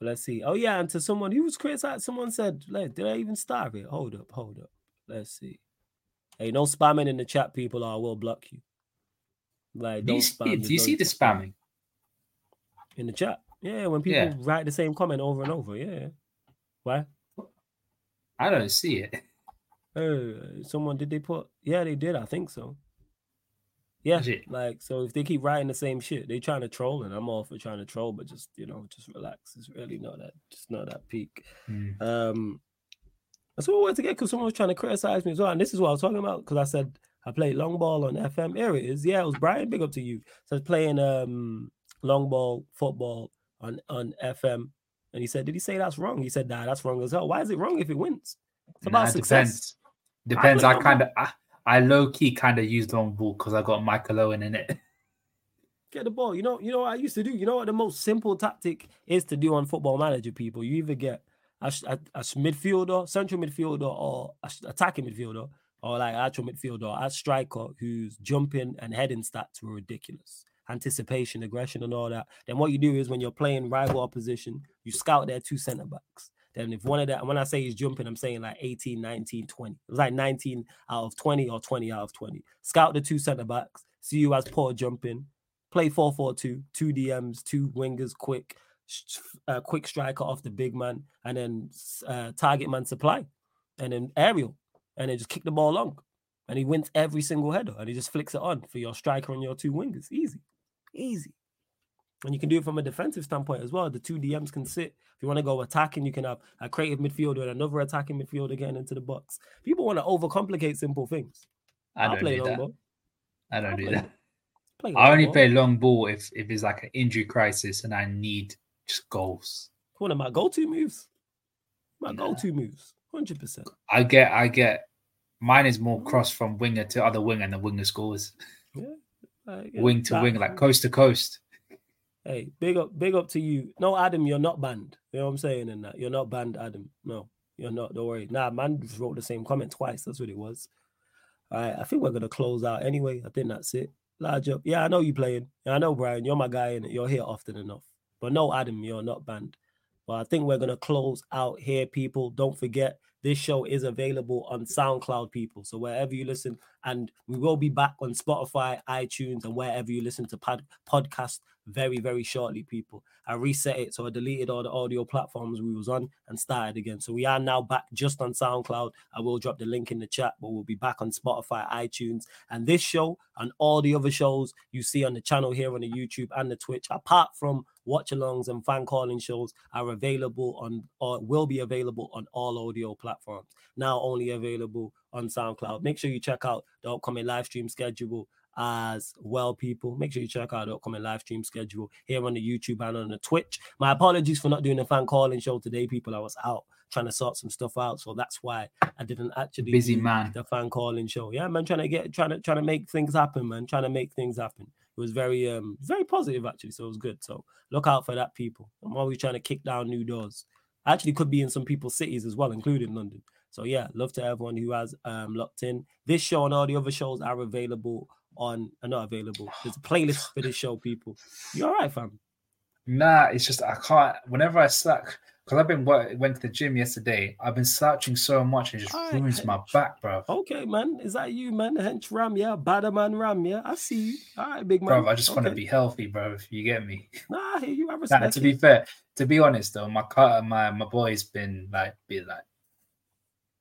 But let's see. Oh yeah, and to someone who was criticized, someone said, like, "Did I even start it?" Hold up, hold up. Let's see. Hey, no spamming in the chat, people, or I will block you. Like, Do you spam. see, do you see the spamming? in the chat? Yeah, when people Yeah. write the same comment over and over. Yeah. Why? I don't see it. Uh, someone did they put? Yeah, they did. I think so. Yeah, Legit. like so. If they keep writing the same shit, they're trying to troll, and I'm all for trying to troll, but just you know, just relax. It's really not that, just not that peak. Hmm. Um, that's what I wanted to get because someone was trying to criticize me as well, and this is what I was talking about because I said I played long ball on FM. Here it is. Yeah, it was Brian. Big up to you. So I was playing um long ball football on on FM, and he said, "Did he say that's wrong?" He said, "Nah, that's wrong as hell. Why is it wrong if it wins? It's about success." depends. Depends. I I kind of, I, I low key kind of used long ball because I got Michael Owen in it. Get the ball. You know, you know what I used to do. You know what the most simple tactic is to do on Football Manager. People, you either get a, a, a midfielder, central midfielder, or a attacking midfielder, or like actual midfielder, or a striker whose jumping and heading stats were ridiculous. anticipation, aggression, and all that. Then what you do is when you're playing rival opposition, you scout their two center backs. Then if one of that, when I say he's jumping, I'm saying like 18, 19, 20. It was like 19 out of 20 or 20 out of 20. Scout the two center backs, see you as poor jumping, play 4-4-2, two DMs, two wingers, quick, uh, quick striker off the big man, and then uh, target man supply, and then aerial, and then just kick the ball long. And he wins every single header, and he just flicks it on for your striker and your two wingers. Easy, easy. And you can do it from a defensive standpoint as well. The two DMs can sit. If you want to go attacking, you can have a creative midfielder and another attacking midfielder getting into the box. People want to overcomplicate simple things. I don't play do that. Ball. I don't do that. I only ball. play long ball if if it's like an injury crisis and I need just goals. One of my go-to moves. My yeah. go-to moves. Hundred percent. I get. I get. Mine is more cross from winger to other wing, and the winger scores. Yeah. Wing to wing, like coast to coast. Hey, big up, big up to you. No, Adam, you're not banned. You know what I'm saying in that? You're not banned, Adam. No, you're not. Don't worry. Nah, man wrote the same comment twice. That's what it was. All right, I think we're gonna close out anyway. I think that's it. Large up. Yeah, I know you playing. Yeah, I know Brian. You're my guy, and you're here often enough. But no, Adam, you're not banned. But I think we're gonna close out here, people. Don't forget this show is available on SoundCloud, people. So wherever you listen, and we will be back on Spotify, iTunes, and wherever you listen to pod- podcast very, very shortly, people. I reset it, so I deleted all the audio platforms we was on and started again. So we are now back just on SoundCloud. I will drop the link in the chat, but we'll be back on Spotify, iTunes, and this show and all the other shows you see on the channel here on the YouTube and the Twitch, apart from watch alongs and fan calling shows are available on or will be available on all audio platforms. Now only available on SoundCloud. Make sure you check out the upcoming live stream schedule as well, people. Make sure you check out the upcoming live stream schedule here on the YouTube and on the Twitch. My apologies for not doing a fan calling show today, people. I was out trying to sort some stuff out, so that's why I didn't actually busy man the fan calling show. Yeah, man, trying to get trying to trying to make things happen, man. Trying to make things happen. It was very um very positive actually, so it was good. So look out for that, people. I'm always trying to kick down new doors. I actually could be in some people's cities as well, including London. So yeah, love to everyone who has um locked in. This show and all the other shows are available on are not available. There's a playlist for this show, people. You're all right, fam? Nah, it's just I can't. Whenever I slack, because I've been went to the gym yesterday. I've been slouching so much and just all ruins right, my back, bro. Okay, man. Is that you, man? Hench Ram, yeah. Badder man Ram, yeah. I see you. All right, big man. Bro, I just okay. want to be healthy, bro. If you get me. Nah, you. I respect. Nah, to be fair, to be honest though, my car, my my boy's been like, be like,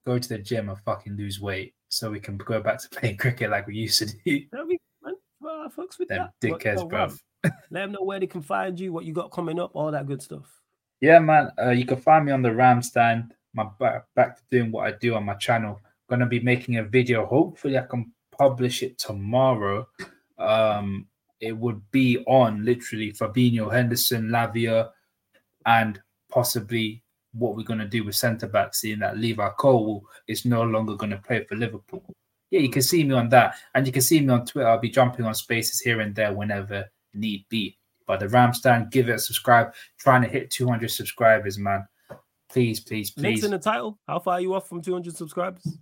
go to the gym and fucking lose weight so we can go back to playing cricket like we used to do. Be man. Well, fucks with Them that. Dickheads, bro. Let them know where they can find you, what you got coming up, all that good stuff. Yeah, man. Uh, you can find me on the Ram stand. My back, back to doing what I do on my channel. Gonna be making a video. Hopefully, I can publish it tomorrow. Um, it would be on literally Fabinho, Henderson, Lavia, and possibly what we're going to do with centre back, seeing that Levi Cole is no longer going to play for Liverpool. Yeah, you can see me on that. And you can see me on Twitter. I'll be jumping on spaces here and there whenever need be. But the Ram stand, give it a subscribe. Trying to hit 200 subscribers, man. Please, please, please. Links in the title. How far are you off from 200 subscribers?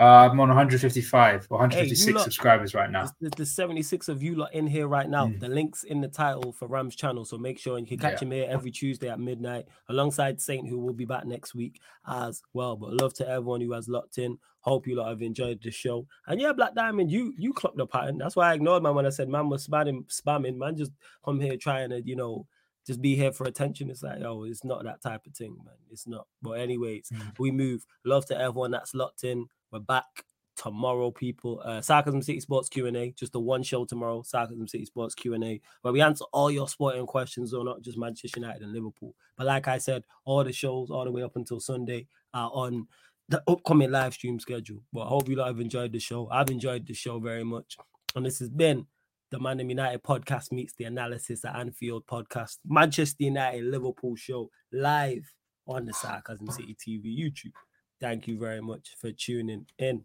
Uh, I'm on 155 or 156 hey, lot, subscribers right now. There's, the 76 of you lot in here right now. Mm. The link's in the title for Ram's channel, so make sure and you can catch yeah. him here every Tuesday at midnight alongside Saint, who will be back next week as well. But love to everyone who has locked in. Hope you lot have enjoyed the show. And yeah, Black Diamond, you you clocked the pattern. That's why I ignored man when I said man was spamming, spamming. Man, just come here trying to you know just be here for attention. It's like, oh, it's not that type of thing, man. It's not. But anyways, mm. we move. Love to everyone that's locked in. We're back tomorrow, people. Uh, Sarcasm City Sports Q and A, just the one show tomorrow. Sarcasm City Sports Q and A, where we answer all your sporting questions, or not just Manchester United and Liverpool. But like I said, all the shows all the way up until Sunday are on the upcoming live stream schedule. But I hope you have enjoyed the show. I've enjoyed the show very much, and this has been the Man United podcast meets the analysis at Anfield podcast, Manchester United Liverpool show live on the Sarcasm City TV YouTube. Thank you very much for tuning in.